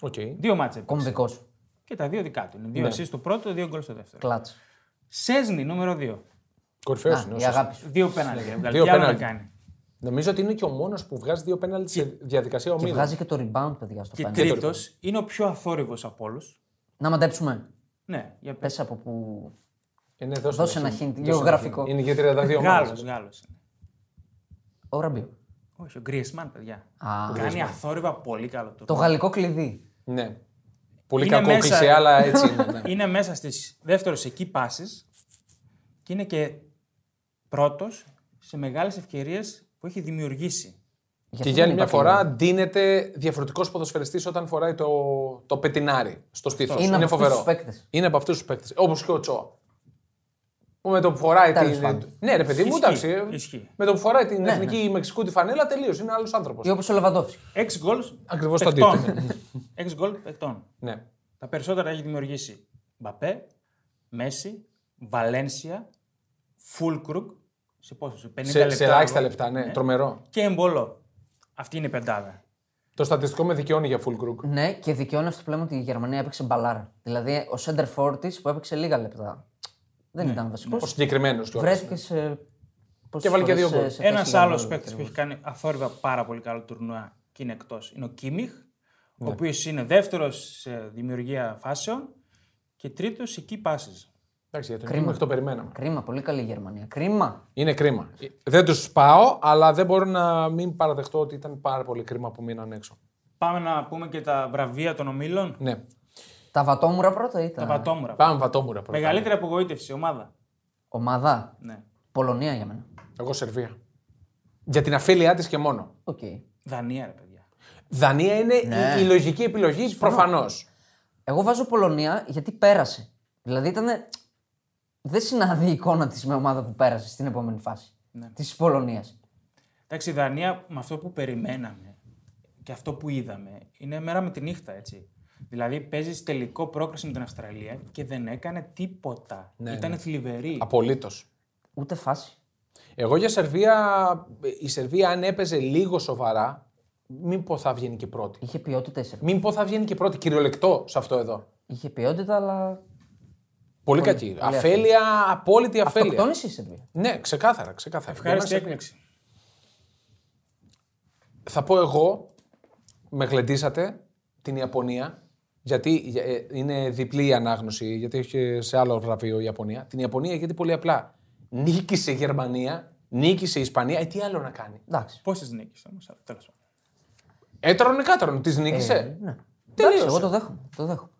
S1: Οκ.
S3: Δύο ματς,
S2: ε. Κομβικός.
S3: Και τα δύο δικά του. Είναι
S1: Ναι.
S3: δύο assist στο πρώτο, δύο γκολ στο δεύτερο.
S2: Κλατς.
S3: Σέσνη, νούμερο 2.
S1: Κορυφαίος είναι.
S2: Η
S1: όσο-
S2: αγάπη σου.
S3: Δύο πέναλτι. έβγαλε.
S1: Δύο
S3: Τι άλλο να
S1: πέναλτι.
S3: κάνει.
S1: Νομίζω ότι είναι και ο μόνος που βγάζει δύο πέναλτι σε διαδικασία
S2: Και
S1: ομίλων.
S2: βγάζει και το rebound, παιδιά, στο
S3: Και
S2: πέναλτι.
S3: τρίτο είναι ο πιο αθόρυβος από όλους.
S2: Να μαντέψουμε.
S3: Ναι, για πες.
S2: Πες από που.
S1: Είναι, δώσε
S2: Δώσε
S1: ένα
S2: ένα
S1: hint.
S2: hint,
S1: Δώσε
S2: γεωγραφικό.
S1: ένα hint. Είναι και 32
S3: Γάλλος,
S1: ομάδες.
S3: Γάλλος.
S2: Ο Ραμπίο.
S3: Όχι, ο Γκρίσμαν, παιδιά.
S2: Α,
S3: Κάνει αθόρυβα πολύ καλό του.
S2: το γαλλικό κλειδί.
S1: Ναι. Πολύ
S3: Είναι
S1: κακό
S3: μέσα-
S1: κλισέ, αλλά έτσι είναι. ναι.
S3: Είναι μέσα στις δεύτερο εκεί πάσεις και είναι και πρώτος σε μεγάλες ευκαιρίες που έχει δημιουργήσει.
S2: Γι'
S1: Και
S2: αυτό
S1: για άλλη
S2: δεν
S1: μια
S2: είπα
S1: φορά
S2: κλειδί.
S1: ντύνεται διαφορετικός ποδοσφαιριστής όταν φοράει το, το πετινάρι στο στήθος.
S2: Είναι
S1: Είναι,
S2: από αυτούς
S1: φοβερό.
S2: τους παίκτες.
S1: Είναι από αυτούς τους παίκτες. Όπως και ο Τσό. Που με το που φοράει
S2: Τέλος
S1: την.
S2: πάντων.
S1: Ναι, ρε παιδί μου,
S3: Ισχύει,
S1: εντάξει. ε,
S3: ισχύει.
S1: Με το που φοράει την
S2: Ναι,
S1: εθνική Μεξικού τη φανέλα, τελείως. Είναι άλλος άνθρωπος.
S2: Ή όπως ο Λεβαντόφσκι.
S3: 6 γκολ.
S1: Ακριβώς το
S3: παιχτών.
S1: αντίθετο.
S3: 6 γκολ παιχτών.
S1: Ναι.
S3: Τα περισσότερα έχει δημιουργήσει Μπαπέ, Μέση, Βαλένσια, Φούλκρουγκ. Σε πόσο, σε 50
S1: Σε,
S3: λεπτά.
S1: σε ελάχιστα
S3: εγώ.
S1: λεπτά, ναι. Τρομερό.
S3: Και Εμπολό. Αυτή είναι η πεντάδα.
S1: Το στατιστικό με δικαιώνει για full group.
S2: Ναι, και δικαιώνει αυτό που λέμε ότι η Γερμανία έπαιξε μπαλάρα. Δηλαδή ο center for της που έπαιξε λίγα λεπτά. Δεν ήταν βασικός.
S1: Ο συγκεκριμένος κιόλας.
S2: Βρέθηκες σε. πόσες
S1: Και βάλει και
S2: φορές
S1: δύο γκολ.
S2: σε- σε θέση
S3: Ένας
S2: για
S3: άλλος
S2: γκολ,
S3: παίκτης που
S2: ακριβώς.
S3: έχει κάνει αθόρυβα πάρα πολύ καλό τουρνουά και είναι εκτός είναι ο Κίμιχ,
S1: Ναι.
S3: ο οποίος είναι δεύτερος σε δημιουργία φάσεων και τρίτος σε key passes.
S1: Εντάξει, για τον
S2: Κρίμα.
S1: Κίμιχ το περιμέναμε.
S2: Κρίμα, πολύ καλή η Γερμανία. Κρίμα.
S1: Είναι κρίμα. Δεν τους πάω, αλλά δεν μπορώ να μην παραδεχτώ ότι ήταν πάρα πολύ κρίμα που μείναν έξω.
S3: Πάμε να πούμε και τα βραβεία των ομίλων.
S1: Ναι.
S2: Τα βατόμουρα πρώτα ήταν.
S3: Τα βατόμουρα.
S1: Πάμε βατόμουρα πρώτα.
S3: Μεγαλύτερη απογοήτευση, ομάδα.
S2: Ομάδα.
S3: Ναι.
S2: Πολωνία για μένα.
S1: Εγώ Σερβία. Για την αφέλειά της και μόνο.
S2: Οκ.
S3: Δανία, ρε παιδιά.
S1: Δανία είναι
S2: Ναι.
S1: η, η λογική επιλογή προφανώς.
S2: Εγώ βάζω Πολωνία γιατί πέρασε. Δηλαδή ήταν. Δεν συνάδει η εικόνα της με ομάδα που πέρασε στην επόμενη φάση.
S3: Ναι.
S2: Της Πολωνίας.
S3: Εντάξει, η Δανία με αυτό που περιμέναμε και αυτό που είδαμε είναι μέρα με τη νύχτα, έτσι. Δηλαδή παίζεις τελικό πρόκριση με την Αυστραλία και δεν έκανε τίποτα.
S1: Ναι,
S3: Ήταν
S1: ναι.
S3: θλιβερή.
S1: Απολύτως.
S2: Ούτε φάση.
S1: Εγώ για Σερβία, η Σερβία αν έπαιζε λίγο σοβαρά, μην πω θα βγαίνει και πρώτη.
S2: Είχε ποιότητα η Σερβία.
S1: Μην πω θα βγαίνει και πρώτη. Κυριολεκτό σε αυτό εδώ.
S2: Είχε ποιότητα, αλλά.
S1: Πολύ, κακή.
S2: πολύ
S1: αφέλεια, απόλυτη αφέλεια.
S2: Αυτοκτόνησε η Σερβία.
S1: Ναι, ξεκάθαρα. ξεκάθαρα.
S3: Ευχάριστη
S1: Για μένα
S3: έκπληξη.
S1: Θα πω εγώ, με γλεντήσατε την Ιαπωνία, γιατί ε, είναι διπλή η ανάγνωση, γιατί έχει σε άλλο βραβείο η Ιαπωνία. Την Ιαπωνία γιατί πολύ απλά νίκησε η Γερμανία, νίκησε η Ισπανία, ε, τι άλλο να κάνει.
S2: Εντάξει.
S3: Πόσες νίκε όμως, τέλος πάντων.
S1: Έτρωνε κάτρωνε, τις νίκησε.
S2: Ε, ναι.
S1: Τελείωσε.
S2: Εντάξει, εγώ το δέχομαι. Το δέχομαι.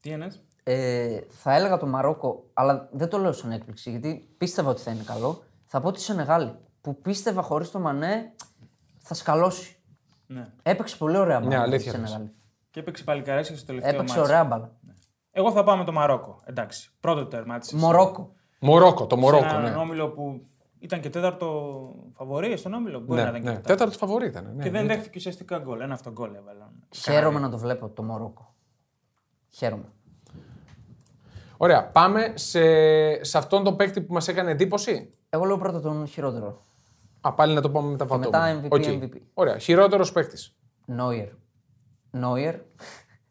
S3: Τι είναι.
S2: Ε, θα έλεγα το Μαρόκο, αλλά δεν το λέω σαν έκπληξη, γιατί πίστευα ότι θα είναι καλό. Θα πω τη Σενεγάλη, που πίστευα χωρίς το Μανέ θα σκαλώσει.
S3: Ναι.
S2: Έπαιξε πολύ ωραία μπάλα.
S1: Ναι,
S2: η
S1: αλήθεια
S2: Σενεγάλη.
S3: Και έπαιξε παλικαρέσια στο τελευταίο
S2: Έπαιξε
S3: μάτς.
S2: ωραία μπάλα.
S3: Εγώ θα πάω με το Μαρόκο. Εντάξει. Πρώτο τέρμα τη.
S2: Μορόκο.
S1: Μορόκο, το Μορόκο,
S3: Έναν
S1: ναι.
S3: όμιλο που ήταν και τέταρτο φαβορή στον όμιλο. Μπορεί να
S1: Ναι,
S3: ήταν και
S1: ναι.
S3: τέταρτο.
S1: Τέταρτο φαβορή ήταν. Ναι,
S3: Και δεν
S1: ναι.
S3: δέχτηκε ουσιαστικά γκολ. Ένα αυτό γκολ έβαλε.
S2: Χαίρομαι να το βλέπω το Μορόκο. Χαίρομαι.
S1: Ωραία, πάμε σε, σε αυτόν τον παίκτη που μας έκανε εντύπωση.
S2: Εγώ λέω πρώτα τον χειρότερο.
S1: Α, πάλι να το πάμε με τα βατόμουρα.
S2: μετά MVP,
S1: Οκ.
S2: MVP.
S1: Ωραία, χειρότερος παίκτης.
S2: Νόιερ. Νόιερ.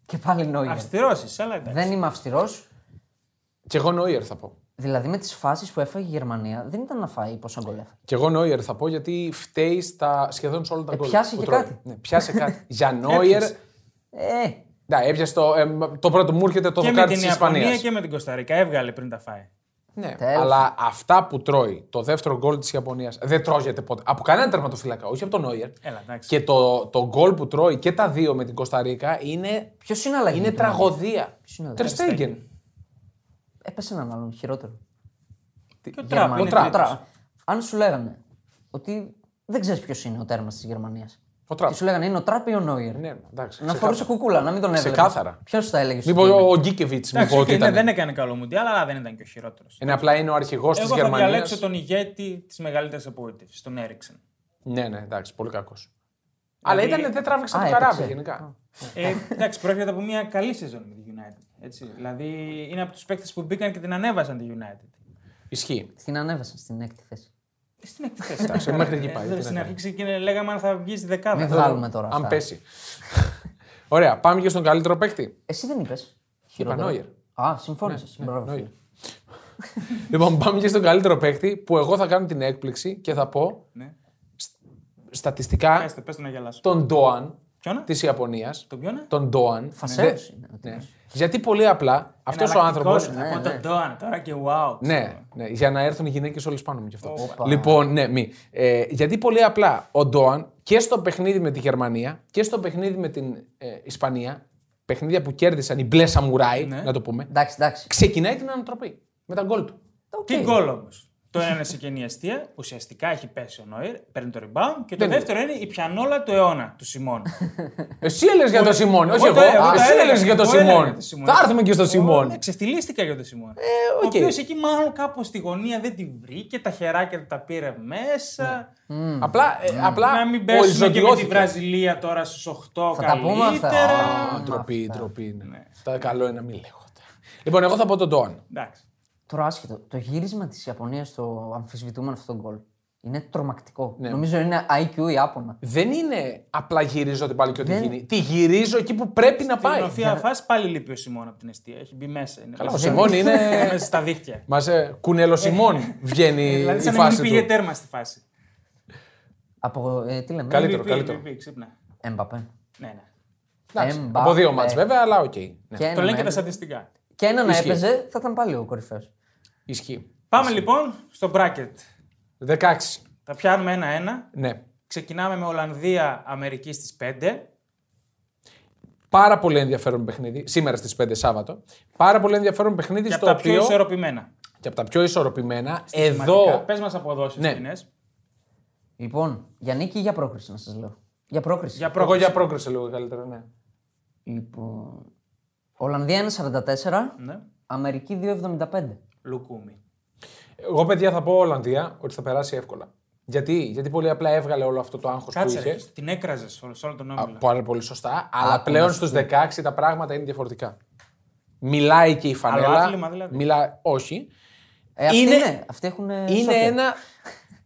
S2: και πάλι Νόιερ.
S3: Αυστηρός είσαι, αλλά εντάξει.
S2: Δεν είμαι αυστηρός.
S1: Και εγώ Νόιερ θα πω.
S2: Δηλαδή με τις φάσεις που έφαγε η Γερμανία δεν ήταν να φάει πόσα γκολ έφαγε.
S1: Και εγώ Νόιερ θα πω γιατί φταίει στα, σχεδόν σε όλα τα
S2: Ε,
S1: γκολ.
S2: πιάσε
S1: που
S2: και
S1: τρώει.
S2: κάτι.
S1: Ναι, πιάσε κάτι. Για Νόιερ.
S3: Έπιασε.
S2: Ε,
S1: Ναι, έπιασε το, ε, το πρώτο μου έρχεται το
S3: και με
S1: δοκάρι
S3: την
S1: τη
S3: Ιαπωνία
S1: Ισπανία.
S3: και με την Κωνσταντίνα. Έβγαλε πριν τα φάει.
S1: Ναι,
S2: Τέλος.
S1: αλλά αυτά που τρώει το δεύτερο γκολ της Ιαπωνίας δεν τρώγεται ποτέ. Από κανένα τερματοφύλακα, όχι από τον Νόιερ.
S3: Έλα, εντάξει.
S1: Και το, το γκολ που τρώει και τα δύο με την Κωνσταντίνα είναι,
S2: Ποιος είναι αλλαγή.
S1: είναι
S2: του
S1: τραγωδία.
S2: Ποιος είναι ο
S1: Ter
S2: Ter
S1: Stegen.
S2: Έπεσε έναν άλλον χειρότερο.
S3: Και ο
S2: Γερμανία.
S3: Τραπ. είναι
S1: Τραπ.
S3: τρίτος.
S2: Τρα- Αν σου λέγανε ότι δεν ξέρεις ποιος είναι ο τέρμας της Γερμανίας.
S1: Ο Τραπ.
S2: Και σου λέγανε είναι ο Τραπ ή ο Νόιερ;
S1: Ναι, εντάξει.
S2: να
S1: ξεκάθαρα.
S2: φορούσε κουκούλα, να μην τον έβλεπε.
S1: Ξεκάθαρα.
S2: Ποιος θα έλεγε.
S1: Μην πω ο Γκίκεβιτς, μην
S3: Εντάξει,
S1: πω ότι
S3: όχι, ναι,
S1: ήταν.
S3: δεν έκανε καλό μουντιάλ, αλλά δεν ήταν και ο χειρότερος.
S1: Είναι απλά είναι ο αρχηγός της
S3: Εγώ θα
S1: Γερμανίας.
S3: διαλέξω τον ηγέτη της μεγαλύτερης απογοήτευση, τον Έριξεν.
S1: Ναι, ναι, εντάξει, πολύ κακός. Αλλά
S3: Δηλαδή-
S1: ήταν, δεν τράβηξε
S2: Α,
S1: το
S2: έπαιξε.
S1: καράβι γενικά.
S3: Ε, εντάξει, πρόκειται από μια καλή σεζόν με τη United. Έτσι. Δηλαδή είναι από τους παίκτες που μπήκαν και την ανέβασαν τη United.
S1: Ισχύει.
S2: Την ανέβασαν στην έκτη θέση.
S3: Ε, Στην έκτη θέση.
S1: Εντάξει, μέχρι εκεί πάει,
S3: Ε,
S1: τι να
S3: Στην
S1: κάνει.
S3: αρχή ξεκίνησε, λέγαμε αν θα βγεις στη δεκάδα.
S2: Μην βγάλουμε τώρα.
S1: Αν
S2: αυτά.
S1: πέσει. Ωραία, πάμε και στον καλύτερο παίκτη.
S2: Εσύ δεν είπες. Χειρότερο.
S1: Νόιερ.
S2: Α, συμφώνησες. Μπράβο.
S1: Νόιερ.
S2: φίλε.
S1: λοιπόν, πάμε και στον καλύτερο παίκτη που εγώ θα κάνω την έκπληξη και θα πω
S3: Ναι.
S1: στατιστικά
S3: Πες το, πες το να γελάσω.
S1: τον Ντόαν
S3: Ποιον;
S1: της Ιαπωνίας.
S3: Το ποιον;
S1: Τον Ντόαν.
S2: Φασέος
S1: Δε-
S2: είναι ο
S1: Ναι.
S2: τύπος.
S1: Γιατί πολύ απλά αυτός ο άνθρωπο.
S3: Από τον Ντόαν τώρα και wow.
S1: Ναι, ναι, για να έρθουν οι γυναίκες όλες πάνω μου κι αυτό.
S2: Όπα.
S1: Λοιπόν, ναι, μη. Ε, γιατί πολύ απλά ο Ντόαν και στο παιχνίδι με τη Γερμανία και στο παιχνίδι με την ε, Ισπανία, παιχνίδια που κέρδισαν οι μπλε σαμουράι,
S3: Ναι.
S1: να το πούμε,
S2: Εντάξει, εντάξει.
S1: ξεκινάει την ανατροπή με τα γκολ του.
S2: Οκ.
S3: Τι γκολ όμως. Το ένα είναι σε κενή εστία, ουσιαστικά έχει πέσει ο Νόιερ, παίρνει το rebound και το
S1: Δεν
S3: δεύτερο είναι η πιανόλα του αιώνα του Σιμών.
S1: Εσύ έλεγες για τον Σιμών, όχι
S3: Εγώ
S1: εγώ.
S3: το- εγώ το
S1: Εσύ
S3: έλεγα,
S1: έλεγες για τον
S3: εγώ έλεγα
S1: Σιμών.
S3: για τον Σιμών.
S1: Θα έρθουμε και στον Σιμών.
S3: Ναι, ξεφτυλίστηκα για τον Σιμών.
S1: οκ.
S3: Ο οποίος εκεί μάλλον κάπως στη γωνία δεν τη βρήκε, τα χεράκια του τα πήρε μέσα.
S1: Απλά, ε, απλά
S3: Να μην πέσουμε και με τη
S1: οριζοντιώθηκε.
S3: Βραζιλία τώρα στους 8
S2: Θα τα πούμε αυτά.
S3: καλύτερα.
S2: Α,
S1: Ντροπή,
S2: Αυτά.
S1: ντροπή. ναι. Αυτά καλό είναι να μην λέγονται. Λοιπόν, εγώ θα πω τον Ντόαν.
S3: Εντάξει.
S2: Τώρα άσχετο. Το γύρισμα της Ιαπωνίας στο αμφισβητούμενο αυτό το γκολ είναι τρομακτικό.
S1: Ναι.
S2: Νομίζω είναι IQ Ιάπωνα.
S1: Δεν είναι απλά γυρίζω την πάλι και ό,τι
S2: Δεν-
S1: γίνει. Τη γυρίζω εκεί που πρέπει να
S3: Στην
S1: πάει.
S3: οφία φάση πάλι λείπει ο Σιμών από την αιστεία. Έχει μπει μέσα. Είναι
S1: Καλά, ο
S3: μέσα-
S1: Σιμών είναι.
S3: μέσα στα δίχτυα.
S1: Μα ε, κουνελοσιμών βγαίνει
S3: Δηλαδή
S1: η
S3: σαν να μην
S1: φάση
S3: πήγε
S1: του.
S3: τέρμα στη φάση.
S2: Από. Ε, τι λέμε;
S1: Καλύτερο,
S3: MVP,
S1: καλύτερο.
S3: MVP, ξύπνα.
S2: Εμπαπέ.
S3: Ναι, ναι.
S1: Εντάξει,
S2: Εμπαπέ.
S1: Από δύο μάτς βέβαια, αλλά οκ. Ναι.
S2: Και ένα
S3: Το λένε
S2: να
S3: και τα
S2: έπαιζε-
S3: στατιστικά.
S2: Και ένα να
S1: Ισχύει.
S2: έπαιζε, θα ήταν πάλι ο κορυφαίος.
S1: Ισχύει.
S3: Πάμε λοιπόν στο bracket.
S1: 16.
S3: Τα πιάνουμε ένα-ένα.
S1: Ναι.
S3: Ξεκινάμε με Ολλανδία, Αμερική στις 5.
S1: Πάρα πολύ ενδιαφέρον παιχνίδι. Σήμερα στις 5 Σάββατο. Πάρα πολύ ενδιαφέρον παιχνίδι
S3: Και από
S1: στο
S3: τα πιο
S1: οποίο.
S3: ισορροπημένα.
S1: Και από τα πιο ισορροπημένα.
S3: Θεματικά.
S1: Εδώ.
S3: Πες μας αποδόσεις
S1: Ναι.
S3: ναι.
S2: Λοιπόν, για νίκη ή για πρόκριση να σας λέω. Για πρόκριση.
S3: Για
S1: Εγώ
S3: πρόκληση.
S1: για πρόκριση λίγο καλύτερα, ναι.
S2: Λοιπόν. Ολλανδία 1,44.
S3: Ναι.
S2: Αμερική 2,75.
S3: Λουκούμι.
S1: Εγώ, παιδιά, θα πω Ολλανδία ότι θα περάσει εύκολα. Γιατί, Γιατί πολύ απλά έβγαλε όλο αυτό το άγχος που
S3: Κάτσε,
S1: είχε.
S3: ρε, την έκραζες σε όλο τον
S1: Α,
S3: όμιλο.
S1: Πάρα πολύ σωστά. Αλλά
S2: Άκου
S1: πλέον
S2: να
S1: στους
S2: σου
S1: 16 τα πράγματα είναι διαφορετικά. Μιλάει και η φανέλα.
S3: άθλημα δηλαδή.
S1: Μιλά... Όχι.
S2: Ε, αυτοί
S1: Είναι-
S2: είναι, αυτοί έχουν.
S1: Είναι ένα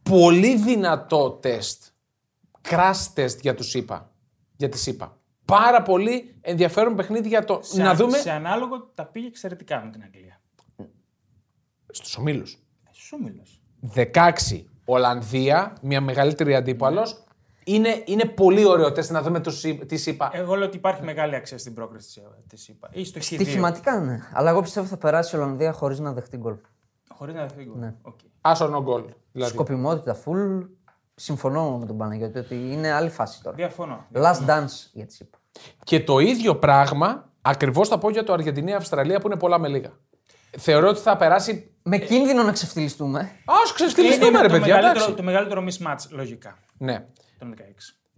S1: πολύ δυνατό τεστ. Crash τεστ για τους ΣΥΠΑ. Για τη ΣΥΠΑ. Πάρα πολύ ενδιαφέρον παιχνίδι για το.
S3: Σε,
S1: να
S3: α-
S1: δούμε.
S3: Σε ανάλογο τα πήγε εξαιρετικά με την Αγγλία.
S1: Στους ομίλους.
S3: Στους όμιλου.
S1: 16 Ολλανδία, μια μεγαλύτερη αντίπαλος. Είναι, είναι πολύ ωραίο τεστ να δούμε τους, τις ΗΠΑ.
S3: Εγώ λέω ότι υπάρχει μεγάλη αξία στην πρόκριση της ΗΠΑ. Ή στο χ2.
S2: Στοιχηματικά ναι. Αλλά εγώ πιστεύω θα περάσει η Ολλανδία χωρίς να δεχτεί γκολ.
S3: Χωρίς να φύγω.
S2: Ναι.
S3: Οκ.
S1: Άσο no goal. Δηλαδή.
S2: Σκοπιμότητα full. Συμφωνώ με τον Παναγιώτη ότι είναι άλλη φάση τώρα.
S3: Διαφωνώ.
S2: Last dance για τις ΗΠΑ.
S1: Και το ίδιο πράγμα ακριβώς θα πω για το Αργεντινή-Αυστραλία που είναι πολλά με λίγα. Θεωρώ ότι θα περάσει.
S2: Με κίνδυνο να ξεφτυλιστούμε.
S1: Α, ξεφτυλιστούμε,
S3: Είναι
S1: ρε
S3: το,
S1: παιδιά.
S3: μεγαλύτερο,
S1: εντάξει.
S3: το μεγαλύτερο mismatch λογικά.
S1: Ναι.
S3: Τον 16.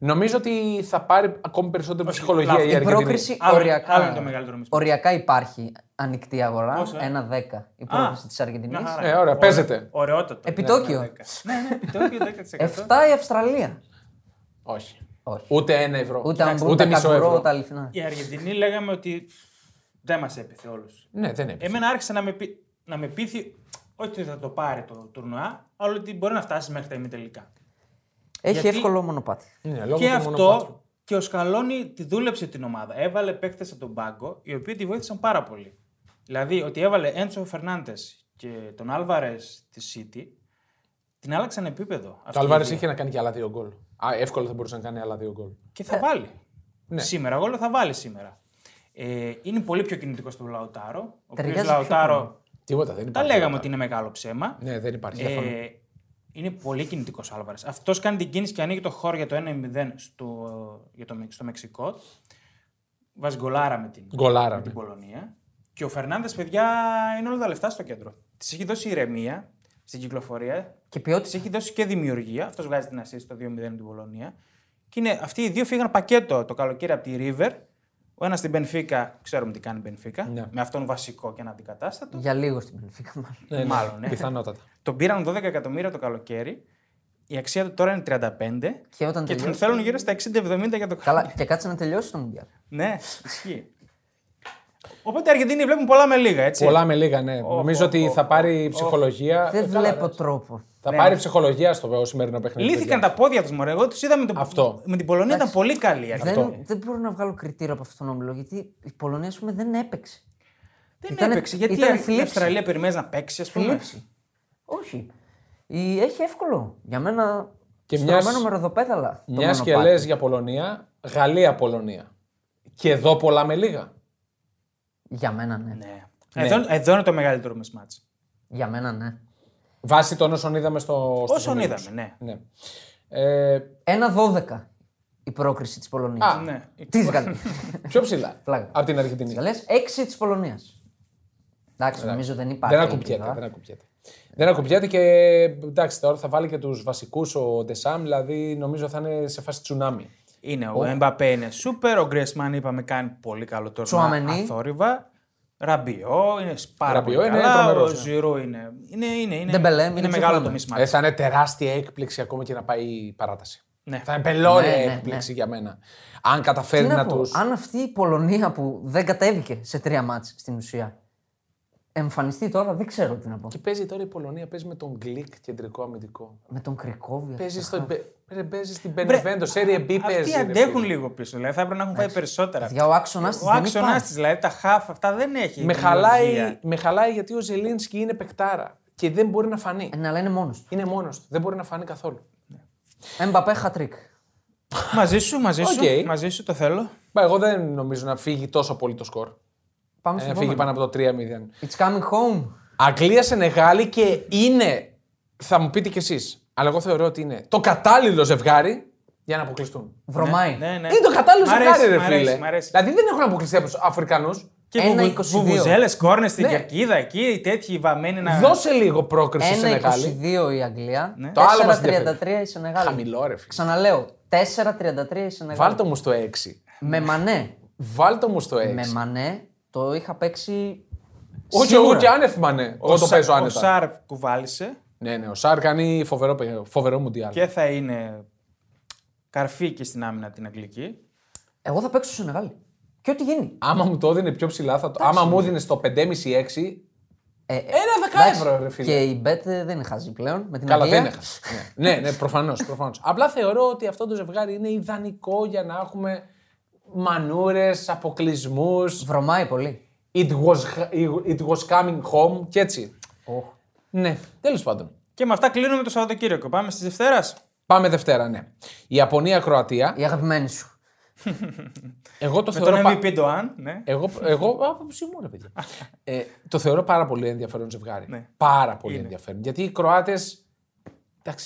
S1: Νομίζω ότι θα πάρει ακόμη περισσότερη ψυχολογία
S3: λάθος.
S1: η
S2: Η
S1: Αργεντινή.
S2: πρόκριση
S3: Άλλο-
S2: οριακά,
S3: άλλο είναι το μεγαλύτερο mismatch.
S2: οριακά υπάρχει ανοιχτή αγορά.
S3: Πόσο, ε;
S2: Ένα 10 η πρόκριση της Αργεντινής.
S3: Μια χαρά.
S1: Ε, ωραία, παίζεται.
S3: Ωραιότατο.
S2: Επιτόκιο.
S3: Ναι, ναι, ναι, επιτόκιο 10%.
S2: 7 η Αυστραλία.
S1: Όχι.
S2: Όχι.
S1: Ούτε ένα ευρώ.
S2: Ούτε αν μπουν
S1: ούτε
S2: τα
S1: μισό
S2: καγκουρό,
S1: ευρώ.
S2: τα αληθινά.
S3: Η Αργεντινή λέγαμε ότι δεν μας έπαιθε όλους.
S1: Ναι, δεν είναι.
S3: Εμένα άρχισε να με, πει- να με πείθει όχι ότι θα το πάρει το τουρνουά, αλλά ότι μπορεί να φτάσει μέχρι τα ημιτελικά.
S2: Έχει
S3: Γιατί-
S2: εύκολο μονοπάτι.
S1: Ναι, λόγω
S3: και
S1: του
S3: αυτό
S1: μονοπάτρου.
S3: και ο Σκαλόνι τη δούλεψε την ομάδα. Έβαλε παίκτες από τον πάγκο, οι οποίοι τη βοήθησαν πάρα πολύ. Δηλαδή ότι έβαλε Έντσο Φερνάντες και τον Άλβαρες της City, την άλλαξαν επίπεδο.
S1: Το
S3: αυτοί οι
S1: Αλβάρε
S3: δύο.
S1: είχε να κάνει και άλλα δύο γκολ. Α, εύκολα θα μπορούσε να κάνει άλλα δύο γκολ.
S3: Και θα βάλει.
S1: Ναι.
S3: Σήμερα, εγώ λέω θα βάλει σήμερα. Ε, είναι πολύ πιο κινητικό του Λαουτάρο. Ο οποίος
S2: Ταιριάζει πιο
S3: Λαουτάρο
S1: Τίποτα δεν
S3: τα
S1: υπάρχει.
S3: λέγαμε
S1: τίποτα.
S3: ότι είναι μεγάλο ψέμα.
S1: Ναι, δεν υπάρχει.
S3: Ε, είναι πολύ κινητικός Άλβαρες. Αυτός κάνει την κίνηση και ανοίγει το χώρο για το 1-0 στο, για το, στο Μεξικό. Βάζει γκολάρα με την,
S1: Γκολάρα,
S3: με την
S1: ναι.
S3: Πολωνία. Και ο Φερνάνδε, παιδιά, είναι όλα τα λεφτά στο κέντρο. Της έχει δώσει ηρεμία στην κυκλοφορία.
S2: Και
S3: Τη
S2: ποιότητα.
S3: έχει δώσει και δημιουργία. Αυτός βγάζει την assist το 2-0 με την Πολωνία. Και είναι, αυτοί οι δύο φύγαν πακέτο το καλοκαίρι από τη River. Ο ένας στην Μπενφίκα, ξέρουμε τι κάνει η Μπενφίκα.
S1: Ναι.
S3: Με αυτόν βασικό και ένα αντικατάστατο.
S2: Για λίγο στην Πενφύκα μάλλον.
S1: Ναι, ναι,
S3: μάλλον, ναι.
S1: Πιθανότατα.
S3: Τον πήραν 12 εκατομμύρια το καλοκαίρι. Η αξία του τώρα είναι 35
S2: Και όταν
S3: και τον
S2: τελειώσει.
S3: θέλουν γύρω στα 60-70 για το
S2: Καλά, και κάτσε να τελειώσει το Μουντιάλ.
S3: ναι, ισχύει. Οπότε οι Αργεντίνοι βλέπουν πολλά με λίγα, έτσι.
S1: Πολλά με λίγα, ναι. Νομίζω
S3: ω,
S1: ότι
S3: ω,
S1: θα
S3: ω,
S1: πάρει
S3: ω.
S1: ψυχολογία.
S2: Δεν
S1: Ε, καλά,
S2: βλέπω
S1: ρε.
S2: τρόπο.
S1: Θα
S3: Ναι.
S1: πάρει ψυχολογία στο σημερινό παιχνίδι.
S3: Λύθηκαν
S1: παιδιά.
S3: τα πόδια τους, Μωρέ. Εγώ τους είδα με, το...
S1: Αυτό.
S3: με την Πολωνία, ήταν πολύ καλή η Αργεντινή.
S2: Δεν, δεν μπορώ να βγάλω κριτήριο από αυτόν τον όμιλο γιατί η Πολωνία ας πούμε, δεν έπαιξε.
S3: Δεν
S2: Ήτανε-
S3: έπαιξε. Γιατί
S2: ήταν
S3: η
S2: θλίψη.
S3: Αυστραλία περιμένεις να παίξεις, ας πούμε.
S2: Θλίψη. Όχι. Η- Έχει εύκολο. Για μένα.
S1: Και
S2: Και
S1: μιας-
S2: στρωμένο με ροδοπέδαλα. το
S1: Μιας και
S2: μονοπάτι.
S1: λες για Πολωνία, Γαλλία-Πολωνία. Και εδώ πολλά με λίγα.
S2: Για μένα ναι.
S3: Ναι. Εδώ, εδώ είναι το μεγαλύτερο μα μάτς.
S2: Για μένα ναι.
S1: Βάσει των όσων είδαμε στο. στους
S3: Όσον
S1: ομίλους.
S3: είδαμε, ναι.
S1: ναι. Ε,
S2: Ένα 12 η πρόκριση της Πολωνίας.
S1: Α,
S3: ναι.
S2: Της Γαλλία.
S1: πιο ψηλά.
S2: Πλάκα.
S1: από την Αργεντινή.
S2: Γαλλία 6 της Πολωνίας. Εντάξει, νομίζω δεν υπάρχει.
S1: Δεν ακουμπιέται.
S2: ελπίδα.
S1: Δεν ακουμπιέται. Δεν ακουμπιέται και εντάξει, τώρα θα βάλει και τους βασικούς ο Ντεσάμ, δηλαδή νομίζω θα είναι σε φάση τσουνάμι.
S3: Είναι ο Εμπαπέ είναι σούπερ, ο Γκριεζμάν είπαμε κάνει πολύ καλό τουρνουά
S2: Τσουαμενί.
S3: αθόρυβα. Ραμπιό είναι πάρα
S1: Ραμπιό
S3: πολύ
S1: είναι
S3: καλά.
S1: τρομερός,
S3: ο
S1: ναι.
S3: Ζιρού είναι. Είναι, είναι, είναι,
S2: Ντεμπελέ,
S3: είναι
S2: μην το
S3: μεγάλο
S2: ξεχνάμε.
S3: το mismatch.
S1: Ε, θα είναι τεράστια έκπληξη ακόμα και να πάει η παράταση.
S3: Ναι.
S1: Θα είναι πελώρια
S2: Ναι, ναι,
S1: έκπληξη για μένα. Αν καταφέρει
S2: Τι
S1: να,
S2: να πω,
S1: του.
S2: αν αυτή η Πολωνία που δεν κατέβηκε σε τρία μάτς στην ουσία εμφανιστεί τώρα, δεν ξέρω τι να πω.
S1: Και παίζει τώρα η Πολωνία, παίζει με τον Γκλικ κεντρικό αμυντικό.
S2: Με τον Κριχόβιακ.
S1: Παίζει, στο, ρε, παίζει στην Μπενεβέντο, σε Serie B παίζει.
S3: Αυτοί
S1: ρε,
S3: αντέχουν
S1: φίλε.
S3: λίγο πίσω. Δηλαδή θα έπρεπε να έχουν φάει περισσότερα.
S2: Για ο άξονας της
S3: Ο άξονας της, δηλαδή τα χαφ αυτά δεν έχει.
S1: Με
S3: δημιουργία.
S1: χαλάει, με χαλάει γιατί ο Ζελίνσκι είναι παικτάρα και δεν μπορεί να φανεί.
S2: Ναι, αλλά είναι μόνος του.
S1: Είναι μόνος του. Δεν μπορεί να φανεί καθόλου.
S2: Εμπαπέ χατρίκ.
S3: Μαζί σου, μαζί σου,
S1: Οκ.
S3: μαζί σου το θέλω.
S1: Μα εγώ δεν νομίζω να φύγει τόσο πολύ το σκορ.
S2: Πάμε
S1: Ε,
S2: στο
S1: Να φύγει
S2: επόμενο.
S1: πάνω από το 3-0.
S2: It's coming home.
S1: Αγγλία Σενεγάλη και είναι. Θα μου πείτε κι εσείς. Αλλά εγώ θεωρώ ότι είναι το κατάλληλο ζευγάρι για να αποκλειστούν.
S2: Βρωμάει.
S3: Ναι, ναι.
S1: Είναι το κατάλληλο
S3: Μ' αρέσει,
S1: ζευγάρι, ρε
S3: μ' αρέσει,
S1: φίλε.
S3: μ' αρέσει.
S1: Δηλαδή δεν έχουν αποκλειστεί από τους Αφρικανούς.
S3: Και
S2: Ένα
S3: βουβου-
S2: 22.
S3: βουβουζέλε, κόρνες στην
S1: Ναι.
S3: κερκίδα εκεί, οι τέτοιοι βαμμένοι να.
S1: Δώσε λίγο πρόκριση Σενεγάλη.
S2: 1-22 η Αγγλία.
S3: Ναι.
S1: Το άλλο μας
S2: 4-33 η Σενεγάλη.
S1: Χαμηλό, ρε φίλε.
S2: Ξαναλέω. 4-33 η Σενεγάλη.
S1: Βάλτο μου στο 6.
S2: Με Μανέ.
S1: Βάλτο μου στο 6.
S2: Με μανέ το είχα παίξει.
S1: Όχι,
S2: σίγουρα.
S1: εγώ και άνευ μανέ. Εγώ το
S3: Σα-
S1: παίζω
S3: Ο
S1: άνετα.
S3: Σάρπ κουβάλισε
S1: Ναι, ναι, ο Σάρ κάνει φοβερό, παι- φοβερό μουντιάλ.
S3: και θα είναι καρφί και στην άμυνα την Αγγλική.
S2: Εγώ θα παίξω στο Σενεγάλη. Και ό,τι γίνει.
S1: Άμα μου το έδινε πιο ψηλά, θα το... άμα μου έδινε στο 5,5-6.
S2: Ε, ε,
S1: Ένα
S2: εντάξει,
S1: δεκάευρο, ρε φίλε.
S2: Και η Bet δεν είναι χαζή πλέον. Με την
S1: Καλά,
S2: Αγγλία.
S1: δεν έχασε. ναι, ναι, ναι προφανώς. Προφανώς. Απλά θεωρώ ότι αυτό το ζευγάρι είναι ιδανικό για να έχουμε μανούρες, αποκλεισμούς.
S2: Βρωμάει πολύ.
S1: It was, it was coming home και έτσι.
S2: Οχ.
S1: Ναι, τέλος πάντων.
S3: Και με αυτά κλείνουμε το Σαββατοκύριακο. Πάμε στις Δευτέρας;
S1: Πάμε Δευτέρα, ναι. Η Ιαπωνία-Κροατία.
S2: Η αγαπημένη σου.
S1: Εγώ το
S3: Με
S1: θεωρώ.
S3: τον
S1: πα-
S3: MVP το Αν. Ναι.
S1: Εγώ, εγώ άποψή μου, ρε παιδιά. ε, το θεωρώ πάρα πολύ ενδιαφέρον ζευγάρι.
S3: Ναι.
S1: Πάρα πολύ
S3: Είναι.
S1: ενδιαφέρον. Γιατί οι Κροάτες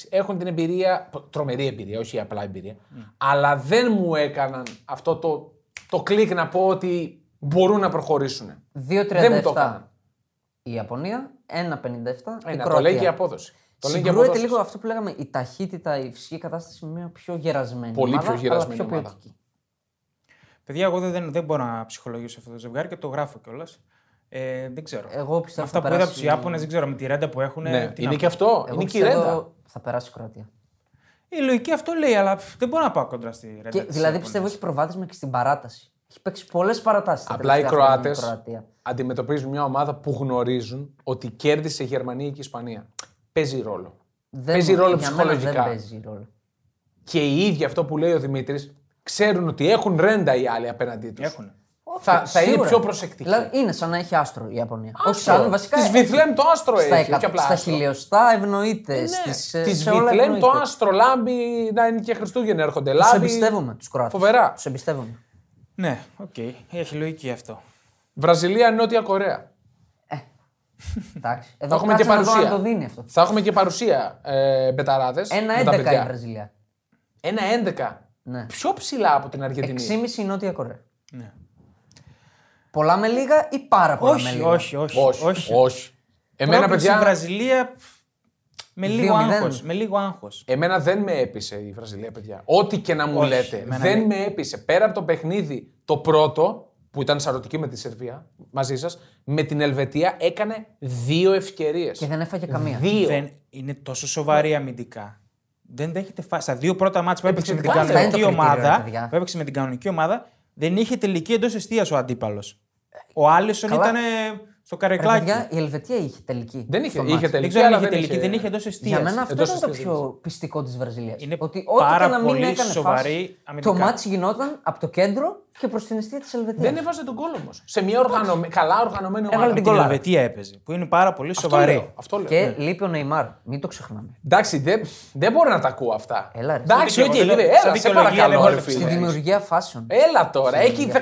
S1: έχουν την εμπειρία, τρομερή εμπειρία, όχι απλά εμπειρία, αλλά δεν μου έκαναν αυτό το, το κλικ να πω ότι μπορούν να προχωρήσουν. Δεν μου το
S2: 2-37
S1: έκαναν.
S2: η Ιαπωνία, 1-57 η
S1: Ε, να
S2: Κροατία.
S1: το λέει και η απόδοση. Το λέει και η
S2: Συγκρούεται
S1: απόδοση.
S2: λίγο αυτό που λέγαμε, η ταχύτητα, η φυσική κατάσταση με μια πιο γερασμένη
S1: Πολύ
S2: ομάδα,
S1: πιο γερασμένη
S2: αλλά πιο
S1: ομάδα.
S2: ποιοτική.
S3: Παιδιά, εγώ δεν, δεν μπορώ να ψυχολογήσω αυτό το ζευγάρι και το γράφω κιόλας. Ε, δεν ξέρω.
S2: Εγώ πιστεύω
S3: με αυτά
S2: θα
S3: που είδα από
S2: περάσει-
S3: του Ιάπωνες, δεν ξέρω με τη ρέντα που έχουν.
S1: Ναι,
S3: τι
S1: είναι
S3: να
S1: και
S3: πω.
S1: αυτό.
S2: Εγώ
S1: είναι και η
S2: πιστεύω
S1: ρέντα.
S2: θα περάσει η Κροατία.
S3: Η λογική αυτό λέει, αλλά πφ, δεν μπορώ να πάω κοντά στη ρέντα.
S2: Και,
S3: της
S2: δηλαδή
S3: Ιαπωνίας.
S2: πιστεύω έχει προβάδισμα και στην παράταση. Έχει παίξει πολλές παρατάσεις.
S1: Απλά οι Κροάτες αντιμετωπίζουν μια ομάδα που γνωρίζουν ότι κέρδισε η Γερμανία και η Ισπανία. Παίζει ρόλο. παίζει ρόλο ψυχολογικά.
S2: Δεν παίζει ρόλο.
S1: Και οι ίδιοι αυτό που λέει ο Δημήτρης ξέρουν ότι έχουν ρέντα οι άλλοι απέναντί τους.
S3: Έχουν.
S1: Θα, θα είναι
S2: Σίγουρα.
S1: πιο προσεκτικοί.
S2: Δηλαδή είναι σαν να έχει άστρο η Ιαπωνία. Όχι σαν βασικά.
S1: Της
S2: έχει.
S1: Βιθλέμ το άστρο
S2: Στα,
S1: έχει.
S2: εκα-
S1: όχι απλά
S2: στα
S1: άστρο.
S2: χιλιοστά ευνοείται.
S1: Ναι.
S2: Στις, ε,
S1: Της
S2: σε όλα
S1: Βιθλέμ το
S2: ευνοείται.
S1: άστρο λάμπει να είναι και Χριστούγεννα έρχονται.
S2: Τους
S1: Λάμπει.
S2: εμπιστεύομαι τους Κροάτες.
S1: Φοβερά.
S2: Τους εμπιστεύομαι.
S3: Ναι, οκ. Έχει λογική αυτό.
S1: Βραζιλία, Νότια Κορέα.
S2: Εντάξει. Εδώ
S1: έχουμε και
S2: κάτσε να δω
S1: παρουσία.
S2: αν το δίνει αυτό.
S1: Θα έχουμε και παρουσία ε, μπεταράδες.
S2: Ένα 11 η Βραζιλία.
S1: Ένα 11.
S2: Ναι.
S1: Πιο ψηλά από την Αργεντινή.
S2: 6,5 η Νότια Κορέα.
S3: Ναι.
S2: Πολλά με λίγα ή πάρα πολλά με
S3: Όχι,
S2: λίγα;
S3: όχι, όχι.
S1: Όχι, όχι. όχι. Εμένα,
S3: Πρόκληση
S1: παιδιά,
S3: Βραζιλία πφ, με λίγο
S2: 2-0.
S3: άγχος. Με λίγο άγχος.
S1: εμένα δεν με έπεισε η Βραζιλία, παιδιά. Ό,τι και να μου
S3: Όχι,
S1: λέτε.
S3: εμένα
S1: Δεν
S3: ναι.
S1: με έπεισε. Πέρα από το παιχνίδι το πρώτο, που ήταν σαρωτική με τη Σερβία, μαζί σας, με την Ελβετία έκανε δύο ευκαιρίες.
S2: Και δεν έφαγε καμία.
S1: Δύο.
S3: Δεν είναι τόσο σοβαρή αμυντικά. Δεν δέχεται φάση. Στα δύο πρώτα μάτια που έπαιξε με την
S1: Επιθετικά,
S3: κανονική
S2: αυτά είναι το κριτήριο,
S3: ομάδα,
S2: ρε παιδιά.
S3: που έπαιξε με την κανονική ομάδα, δεν είχε τελική εντός εστία ο αντίπαλος. Ο Άλισον
S2: Καλά.
S3: ήταν στο
S2: Ρε
S3: καρεκλάκι.
S2: παιδιά, η Ελβετία είχε τελική.
S1: Δεν είχε,
S2: στο
S1: είχε
S2: μάτς.
S3: Δεν
S1: τελική.
S3: ξέρω αν
S1: αλλά
S3: είχε τελική, δεν είχε εντός εστίας.
S2: Για μένα αυτό
S1: Εντός
S2: ήταν το
S1: εστίας
S2: πιο πειστικό της Βραζιλίας.
S3: Είναι
S2: ότι ό,τι
S3: πάρα
S2: και να μην
S3: πολύ
S2: έκανε
S3: σοβαρή
S2: φάση,
S3: αμυντικά.
S2: το μάτς γινόταν από το κέντρο και προς την εστία της Ελβετίας.
S1: Δεν έβαζε τον κώλο όμως. Σε μια οργανωμέ... καλά οργανωμένη
S2: Έβαλε
S1: ομάδα.
S2: την
S3: Την
S2: κολλάρα.
S3: Ελβετία έπαιζε, που είναι πάρα πολύ
S1: Αυτό
S3: σοβαρή.
S1: λέω. Αυτό λέω.
S2: Και
S1: ναι.
S2: λείπει ο Νεϊμάρ. Μην το ξεχνάμε.
S1: Εντάξει, δεν, δεν μπορώ να τα ακούω αυτά.
S2: Έλα, ρε.
S1: Εντάξει,
S3: Δεν
S1: οκ,
S3: δικαιολογία,
S1: λείπει.
S3: σαν
S1: έλα, σε
S3: δικαιολογία δεν
S1: παρακαλώ,
S3: μπορεί
S1: ρε
S3: να
S2: Στη
S1: φίλε.
S2: δημιουργία φάσεων.
S1: Έλα τώρα, έχει 15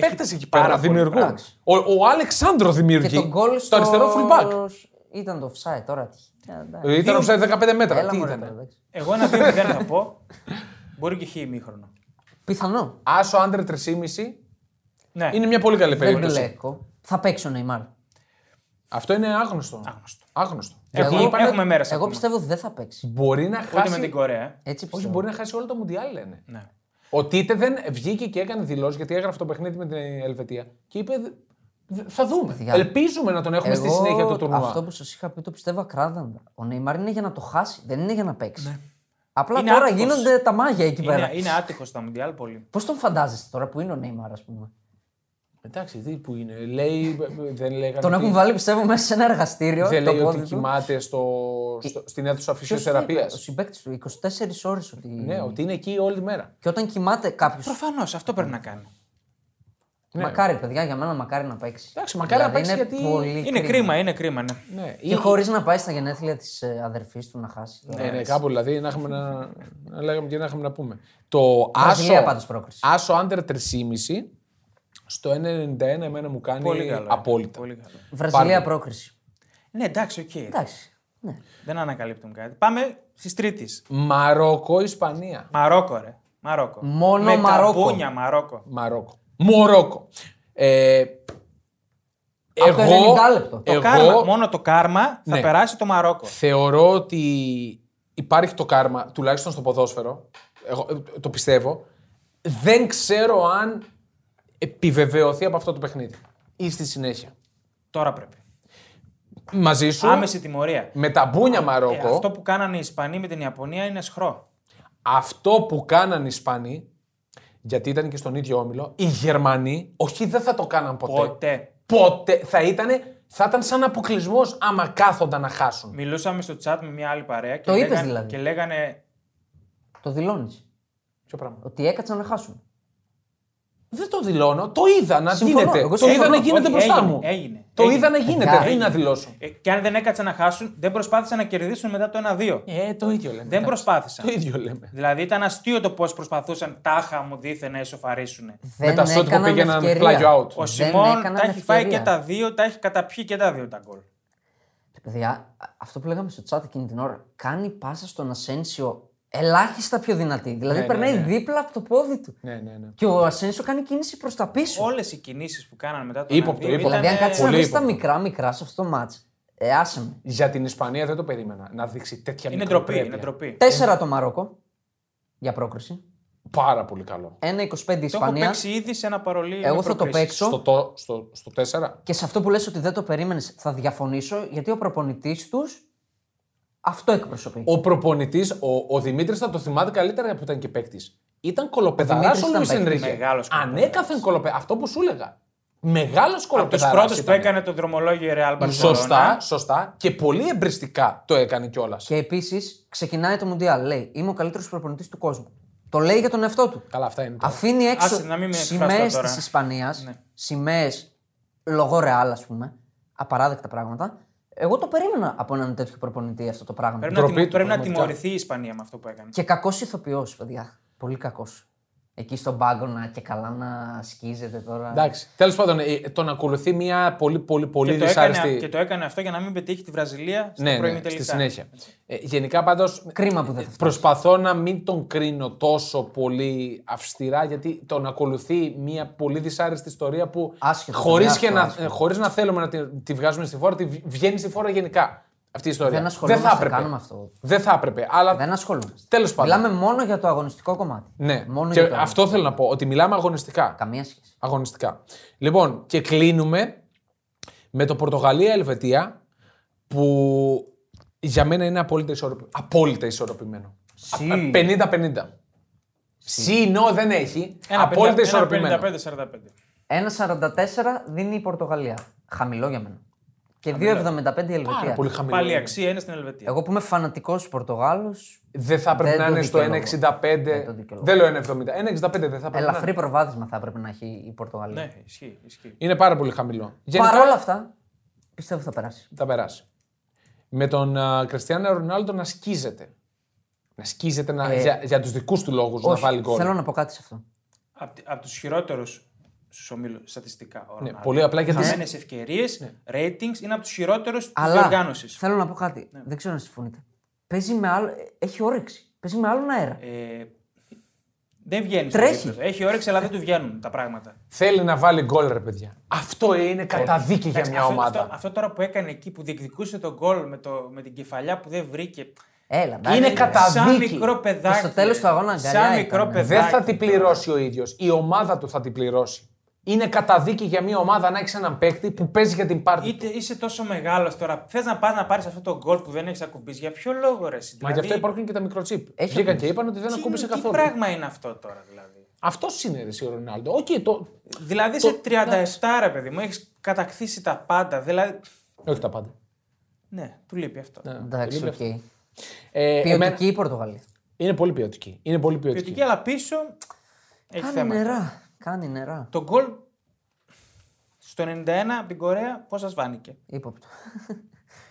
S1: παίκτες εκεί πέρα.
S3: πάρα πολύ.
S1: Δημιουργούν.
S2: Εντάξει.
S1: Ο, ο Αλεξάνδρο
S2: Και
S1: δημιουργεί.
S2: τον γκολ
S1: Το
S2: στο...
S1: αριστερό fullback.
S2: Ήταν το offside τώρα. τι. Ε, εντάξει.
S1: Ήταν offside 15 μέτρα.
S2: Έλα,
S1: Τι
S2: μωρέ,
S1: ήταν;
S2: τώρα, εντάξει.
S3: Εγώ ένα 2-0 θα πω. Μπορεί και χ ημίχρονο.
S2: Πιθανό.
S1: Άσο άντρε 3,5
S3: Ναι,
S1: είναι μια πολύ καλή
S2: Δεν
S1: περίπτωση.
S2: μπλέκω. Θα παίξει ο Νεϊμάρ.
S1: Αυτό είναι άγνωστο.
S3: Άγνωστο.
S1: Άγνωστο.
S3: Εγώ-
S1: Γιατί είπανε-
S3: έχουμε μέρες
S2: Εγώ
S3: ακόμα.
S2: πιστεύω ότι δεν θα παίξει.
S1: Μπορεί να
S3: Ούτε με
S1: χάσει.
S3: την Κορέα. ε.
S2: Έτσι
S1: Όχι,
S2: πιστεύω.
S1: μπορεί να χάσει όλο το Μουντιάλ, λένε.
S3: Ναι.
S1: Ο Τίτε δεν βγήκε και έκανε δηλώσεις γιατί έγραφε το παιχνίδι με την Ελβετία και είπε «Δε- Θα δούμε.
S2: Παιδιά,
S1: Ελπίζουμε να τον έχουμε στη συνέχεια του τουρνουά.
S2: Αυτό που σας είχα πει το πιστεύω ακράδαντα. Ο Νεϊμάρ είναι για να το χάσει, δεν είναι για να παίξει. Απλά
S3: Είναι
S2: τώρα
S3: άτυχος.
S2: γίνονται τα μάγια εκεί πέρα.
S3: Είναι, είναι άτυχος στα Μουντιάλ πολύ.
S2: Πώς τον φαντάζεστε τώρα που είναι ο Νεϊμάρ, ας πούμε;
S1: Εντάξει, τι που είναι. Λέει, δεν λέγανε
S2: Τον
S1: ότι-
S2: έχουν βάλει πιστεύω μέσα σε ένα εργαστήριο.
S1: Δεν
S2: το
S1: λέει ότι
S2: πόδι του.
S1: κοιμάται στο, στο, στην αίθουσα
S2: Ποιος
S1: φυσιοθεραπείας.
S2: είπε, Ο συμπέκτη του, 24 ώρες ότι.
S1: Ναι, ότι είναι εκεί όλη μέρα.
S2: Και όταν κοιμάται κάποιο.
S3: Προφανώς αυτό πρέπει να κάνει.
S2: Μακάρι, παιδιά, για μένα μακάρι να παίξεις.
S1: Εντάξει, μακάρι να
S2: Δηλαδή,
S1: παίξεις
S2: είναι
S1: γιατί-
S2: Πολύ
S3: Είναι κρίμα, είναι κρίμα, ναι.
S1: Ναι,
S2: Και χωρίς να πάει στα γενέθλια της αδερφής του να χάσει.
S1: Ναι, ναι, κάπου δηλαδή να, έχουμε να, να λέγαμε και να έχουμε να πούμε. Το
S2: Βραζιλία
S1: άσο,
S2: πάντως πρόκριση.
S1: άσο άντερ 3,5 στο 1,91 εμένα μου κάνει
S3: Πολύ καλό. ε.
S1: απόλυτα.
S3: Πολύ καλό.
S2: Βραζιλία πρόκριση.
S3: Ναι, εντάξει, οκ.
S2: Εντάξει. Ναι.
S3: Δεν ανακαλύπτουμε κάτι. Πάμε στις τρίτη.
S1: Μαρόκο, Ισπανία.
S3: Μαρόκο, ρε. Μαρόκο.
S2: Μόνο
S3: Με
S2: Μαρόκο.
S3: Τα μπούνια, Μαρόκο.
S1: Μαρόκο. Μορόκο. Ε,
S2: Από το 90 λεπτό.
S3: Το
S1: εγώ
S3: κάρμα, μόνο το κάρμα θα
S1: Ναι.
S3: περάσει το Μαρόκο.
S1: θεωρώ ότι υπάρχει το κάρμα, τουλάχιστον στο ποδόσφαιρο. Εγώ ε, το πιστεύω. Δεν ξέρω αν επιβεβαιωθεί από αυτό το παιχνίδι. Ή στη συνέχεια.
S3: Τώρα πρέπει.
S1: Μαζί σου.
S3: Άμεση τιμωρία.
S1: Με τα μπούνια
S3: Ε,
S1: Μαρόκο.
S3: αυτό που κάνανε οι Ισπανοί με την Ιαπωνία είναι σχρό.
S1: Αυτό που κάναν οι Ισπανοί, γιατί ήταν και στον ίδιο όμιλο, οι Γερμανοί, όχι δεν θα το κάναν ποτέ.
S3: Ποτέ.
S1: Ποτέ. Θα ήταν, θα ήταν σαν αποκλεισμός άμα κάθονταν να χάσουν.
S3: Μιλούσαμε στο chat με μια άλλη παρέα και,
S2: Το είπες
S3: λέγανε,
S2: δηλαδή.
S3: και λέγανε.
S2: Το δηλώνεις.
S1: Ποιο πράγμα;
S2: Ότι έκατσαν να χάσουν.
S1: Δεν το δηλώνω. Το είδα να
S2: Συμφωνώ.
S1: γίνεται.
S2: Εγώ
S1: το
S2: συμφωνώ.
S1: είδα να γίνεται
S3: Όχι,
S1: μπροστά
S3: έγινε,
S1: μου.
S3: έγινε,
S1: το
S3: έγινε.
S1: είδα να γίνεται.
S2: Έγινε.
S1: Δεν να δηλώσω.
S3: Ε, και αν δεν έκατσαν να χάσουν, δεν προσπάθησαν να κερδίσουν μετά το 1-2.
S1: Ε, το ίδιο λέμε.
S3: δεν
S1: εντάξει.
S3: προσπάθησαν.
S1: Το ίδιο λέμε.
S3: Δηλαδή ήταν αστείο το πώς προσπαθούσαν τάχα μου δίθεν να ισοφαρίσουν.
S2: Δεν
S1: τα σουτ που
S2: έκαναν
S1: πήγαιναν
S2: ευκαιρία.
S1: flag out.
S3: Ο
S2: Δεν
S3: Σιμών
S2: έκαναν
S3: τα έχει φάει
S2: ευκαιρία.
S3: και τα δύο, τα έχει καταπιεί και τα δύο τα γκολ.
S2: Παιδιά, α- αυτό που λέγαμε στο chat εκείνη την ώρα, κάνει πάσα στον Ασένσιο ελάχιστα πιο δυνατή. Δηλαδή
S1: ναι,
S2: περνάει
S1: ναι.
S2: δίπλα από το πόδι του.
S1: Ναι, ναι, ναι.
S2: Και ο Ασένσιο κάνει κίνηση προς τα πίσω.
S3: Όλες οι κινήσεις που κάνανε μετά το
S1: Ύποπτο,
S3: 1-2
S1: ύποπτο.
S2: Δηλαδή, αν
S3: ήτανε-
S2: κάτσεις να
S1: πολύ
S2: δεις τα
S1: ύποπτο.
S2: μικρά μικρά σε αυτό το μάτς, ε, άσε με.
S1: Για την Ισπανία δεν το περίμενα. Να δείξει τέτοια
S3: Είναι ντροπή,
S1: μικροπρέπεια.
S3: είναι ντροπή.
S2: Τέσσερα το Μαρόκο για πρόκριση.
S1: Πάρα πολύ καλό.
S2: 1-25
S3: Το έχω
S2: Ισπανία.
S3: παίξει ήδη σε ένα παρολί.
S2: Εγώ
S3: με
S2: θα το
S3: προκρίσεις.
S2: παίξω.
S1: Στο, το, στο, στο 4.
S2: Και σε αυτό που λες ότι δεν το περίμενες, θα διαφωνήσω γιατί ο προπονητής τους αυτό εκπροσωπεί.
S1: Ο προπονητής, ο, ο Δημήτρης θα το θυμάται καλύτερα που ήταν και παίκτης. Ήταν κολοπεδαράς
S2: Δημήτρης
S1: ο
S2: ήταν
S1: Λουί
S2: παίκτης.
S1: Ενρίκε.
S3: Μεγάλος κολοπεδαράς.
S1: Ανέκαθεν κολοπεδαρά. Αυτό που σου έλεγα. Μεγάλος
S3: Από τους
S1: κολοπεδαράς.
S3: πρώτους που έκανε το δρομολόγιο η Real Barcelona.
S1: Σωστά, σωστά. Και πολύ εμπριστικά το έκανε κιόλας.
S2: Και επίσης ξεκινάει το Μουντιάλ. Λέει: Είμαι ο καλύτερος προπονητής του κόσμου. Το λέει για τον εαυτό του.
S1: Καλά, αυτά είναι. τώρα.
S2: Αφήνει έξω
S3: Άσε, να μην με
S2: σημαίες
S3: εκφραστώ τώρα.
S2: της Ισπανίας,
S3: Ναι.
S2: σημαίες λογό ρεάλ, ας πούμε. Απαράδεκτα πράγματα. Εγώ το περίμενα από έναν τέτοιο προπονητή αυτό το πράγμα.
S3: Πρέπει, να,
S1: Ντροπή
S3: τιμω-
S1: του,
S3: πρέπει να
S1: πραγματικά.
S3: τιμωρηθεί η Ισπανία με αυτό που έκανε.
S2: Και κακός ηθοποιός, παιδιά. Πολύ κακός. Εκεί στον πάγκο να και καλά να σκίζεται τώρα.
S1: Εντάξει. Τέλος πάντων, ε, τον ακολουθεί μια πολύ, πολύ, πολύ
S3: και, το έκανε,
S1: δυσάρεστη.
S3: και το έκανε αυτό για να μην πετύχει τη Βραζιλία στα
S1: ναι,
S3: πρώιμη
S1: ναι,
S3: τελικά.
S1: στη συνέχεια. Ε, γενικά πάντως.
S2: Κρίμα που δεν θα φτάσει.
S1: Προσπαθώ να μην τον κρίνω τόσο πολύ αυστηρά γιατί τον ακολουθεί μια πολύ δυσάρεστη ιστορία που
S2: Άσχετο,
S1: χωρίς,
S2: παιδιά,
S1: και
S2: αυτό,
S1: να,
S2: άσχετο.
S1: χωρίς να θέλουμε να τη, τη βγάζουμε στη φόρα, τη βγ- βγαίνει στη φόρα γενικά αυτή η ιστορία.
S2: Δεν ασχολούμαστε
S1: θα έπρεπε.
S2: καν με αυτό.
S1: Δεν θα έπρεπε. Αλλά
S2: Δεν ασχολούμαστε.
S1: τέλος πάντων.
S2: Μιλάμε μόνο για το αγωνιστικό κομμάτι.
S1: Ναι,
S2: Μόνο
S1: και
S2: για το
S1: αυτό θέλω να πω, ότι μιλάμε αγωνιστικά.
S2: Καμία σχέση.
S1: Αγωνιστικά. Λοιπόν, και κλείνουμε με το Πορτογαλία-Ελβετία που για μένα είναι απόλυτα, ισορροπη... απόλυτα ισορροπημένο.
S2: Συ.
S1: 50-50. Συ, νο, δεν έχει. απόλυτα ισορροπημένο.
S3: 55-45.
S2: Ένα 44 δίνει η Πορτογαλία. Χαμηλό για μένα. Και 2,75 η Ελβετία.
S1: Πάρα πολύ χαμηλό.
S3: Πάλι η
S1: είναι.
S3: αξία είναι στην Ελβετία.
S2: Εγώ που είμαι φανατικός Πορτογάλου,
S1: Δεν θα έπρεπε
S2: Δεν
S1: να
S2: το
S1: είναι στο
S2: δικαιολογώ.
S1: 1,65.
S2: Δεν το δικαιολογώ.
S1: Δεν λέω 1,70. 1,65 δεν θα έπρεπε. να
S2: ελαφρύ
S1: είναι.
S2: προβάδισμα θα έπρεπε να έχει η Πορτογαλία.
S3: Ναι, ισχύει. ισχύει.
S1: Είναι πάρα πολύ χαμηλό. Γενικά
S2: Παρ' όλα αυτά, πιστεύω θα περάσει.
S1: θα περάσει. Με τον uh, Κριστιανό Ρονάλντο να σκίζεται. Να σκίζεται να,
S2: Ε,
S1: για, για τους δικούς του λόγους να
S2: Όχι,
S1: βάλει γκολ.
S2: θέλω να πω κάτι σε αυτό.
S3: Από, από τους χειρότερους στους ομίλου στατιστικά. ο
S1: Ναι,
S3: Ρονάλντο.
S1: πολύ απλά γιατί.
S3: Χαμένες ευκαιρίες, ratings είναι από τους χειρότερους της
S2: Αλλά
S3: διοργάνωσης.
S2: θέλω να πω κάτι. Δεν ξέρω αν συμφωνείτε. Παίζει με άλλο. Έχει όρεξη. Παίζει με άλλον αέρα.
S3: Ε, δεν βγαίνει. στο
S2: Τρέχει.
S3: γήπεδο. Έχει όρεξη, αλλά δεν του βγαίνουν τα πράγματα.
S1: Θέλει να βάλει γκολ, ρε παιδιά. Αυτό είναι καταδίκη για
S3: Εντάξει,
S1: μια
S3: αυτό,
S1: ομάδα.
S3: Αυτό, αυτό τώρα που έκανε εκεί που διεκδικούσε τον γκολ με, το, με την κεφαλιά που δεν βρήκε.
S2: Έλα, εντάξει.
S1: Είναι καταδίκη.
S3: Σαν μικρό παιδάκι.
S2: Και στο τέλος του αγώνα αγκαλιά
S3: Σαν μικρό
S2: ήταν.
S3: παιδάκι.
S1: Δεν θα την πληρώσει ο ίδιος. Η ομάδα του θα την πληρώσει. Είναι καταδίκη για μια ομάδα να έχεις έναν παίκτη που παίζει για την πάρτη.
S3: Είτε είσαι τόσο μεγάλος τώρα. Θες να πας να πάρεις αυτό το γκολ που δεν έχεις ακουμπήσει. Για ποιο λόγο ρε. εσύ;
S1: Μα γι' αυτό υπάρχουν και τα μικροτσίπ.
S2: Έχει
S1: Βγήκαν
S2: ακούμπησει.
S1: και είπαν ότι δεν
S3: τι,
S1: ακούμπησε
S3: τι
S1: καθόλου.
S3: πράγμα είναι αυτό τώρα δηλαδή;
S1: Αυτός είναι ρε, εσύ, ο Ρονάλντο. Οκ, το.
S3: Δηλαδή
S1: Το-
S3: σε 37 ρε παιδί μου, έχεις κατακτήσει τα πάντα. Δηλαδή.
S1: Όχι τα πάντα.
S3: Ναι, του λείπει αυτό.
S2: Εντάξει,
S1: Πολύ
S2: οκ.
S1: Ε, εμένα-
S2: Ποιοτική η Πορτογαλία.
S1: Είναι πολύ ποιοτική. Είναι πολύ ποιοτική.
S3: Ποιοτική, αλλά πίσω έχει
S2: Κάνει
S3: θέμα.
S2: νερά. Κάνει νερά.
S3: Το γκολ στο 91 από την Κορέα, πώς σας φάνηκε;
S2: Ύποπτο.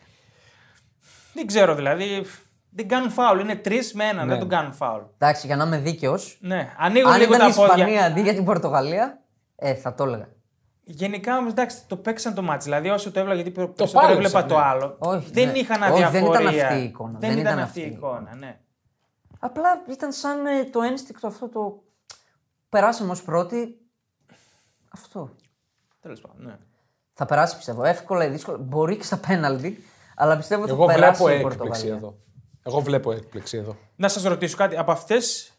S3: Δεν ξέρω δηλαδή. Δεν κάνουν φάουλ. Είναι τρεις με έναν, δεν τον κάνουν φάουλ.
S2: Εντάξει, για να είμαι δίκαιος.
S3: Ναι, ανοίγουν
S2: Αν
S3: λίγο
S2: ήταν η
S3: τα πόδια.
S2: Ισπανία αντί για την Πορτογαλία, ε, θα το έλεγα.
S3: Γενικά όμως εντάξει, το παίξαν το μάτι. Δηλαδή όσο το έβλεπα, γιατί το
S1: πάλεψαν,
S3: έβλεπα
S1: ναι.
S3: το άλλο.
S2: Όχι,
S3: δεν
S2: ναι.
S3: είχαν
S2: Όχι, δεν
S3: αδιαφορία.
S2: ήταν αυτή η εικόνα.
S3: Δεν, ήταν, αυτή η εικόνα, ναι.
S2: Απλά ήταν σαν ε, το ένστικτο αυτό το. Περάσαμε ως πρώτοι. Αυτό.
S3: Τέλος πάντων. Ναι.
S2: Θα περάσει πιστεύω. Εύκολα ή δύσκολα. Μπορεί και στα πέναλτι. Αλλά πιστεύω
S1: Εγώ
S2: θα περάσει
S1: βλέπω
S2: η
S1: έκπληξη
S2: Πορτογαλία.
S1: εδώ. Εγώ βλέπω έκπληξη εδώ.
S3: Να σας ρωτήσω κάτι. Από αυτές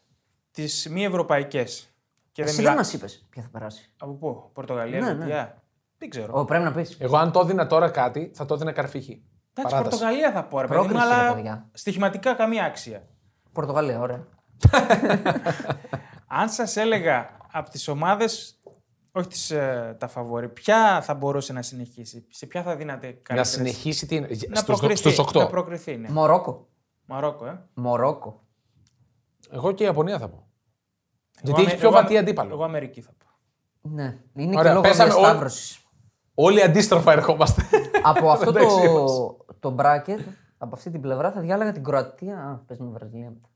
S3: τις μη ευρωπαϊκές. Και
S2: Εσύ
S3: μιλά-
S2: δεν μας είπες ποια θα περάσει.
S3: Από πού, Πορτογαλία,
S2: Ναι,
S3: Ελβετία. Δεν ξέρω.
S2: Ω, πρέπει να πεις.
S1: Εγώ αν το έδινα τώρα κάτι, θα το έδινα καρφίχη.
S3: Εντάξει,
S1: Παράταση.
S3: Πορτογαλία θα πω, ρε παιδί μου,
S2: Πρόκριση, ρε
S3: αλλά
S2: παιδιά.
S3: στοιχηματικά καμία άξια.
S2: Πορτογαλία, ωραία.
S3: Αν σας έλεγα από τις ομάδες, όχι τις, ε, τα φαβόρη, ποια θα μπορούσε να συνεχίσει, σε ποια θα δίνατε
S1: Να
S3: καλύτερες-
S1: συνεχίσει την.
S3: να
S1: στους,
S3: προκριθεί.
S1: στους 8.
S3: Να προκριθεί, ναι.
S2: Μορόκο.
S3: Μαρόκο, ε.
S2: Μορόκο.
S1: Εγώ και η Ιαπωνία θα πω. Γιατί
S3: Εγώ
S1: έχει
S3: Αμε-
S1: πιο
S3: εγώ-
S1: βατή αντίπαλο.
S3: Εγώ Αμερική θα πω.
S2: Ναι. Είναι
S1: Ωραία,
S2: και λόγω
S1: πέσαμε όλοι-
S2: διασταύρωση.
S1: Όλοι αντίστροφα ερχόμαστε.
S2: από αυτό
S1: Εντάξει,
S2: το, το bracket, από αυτή την πλευρά θα διάλεγα την Κροατία. Α, πες με Βραζιλία μετά.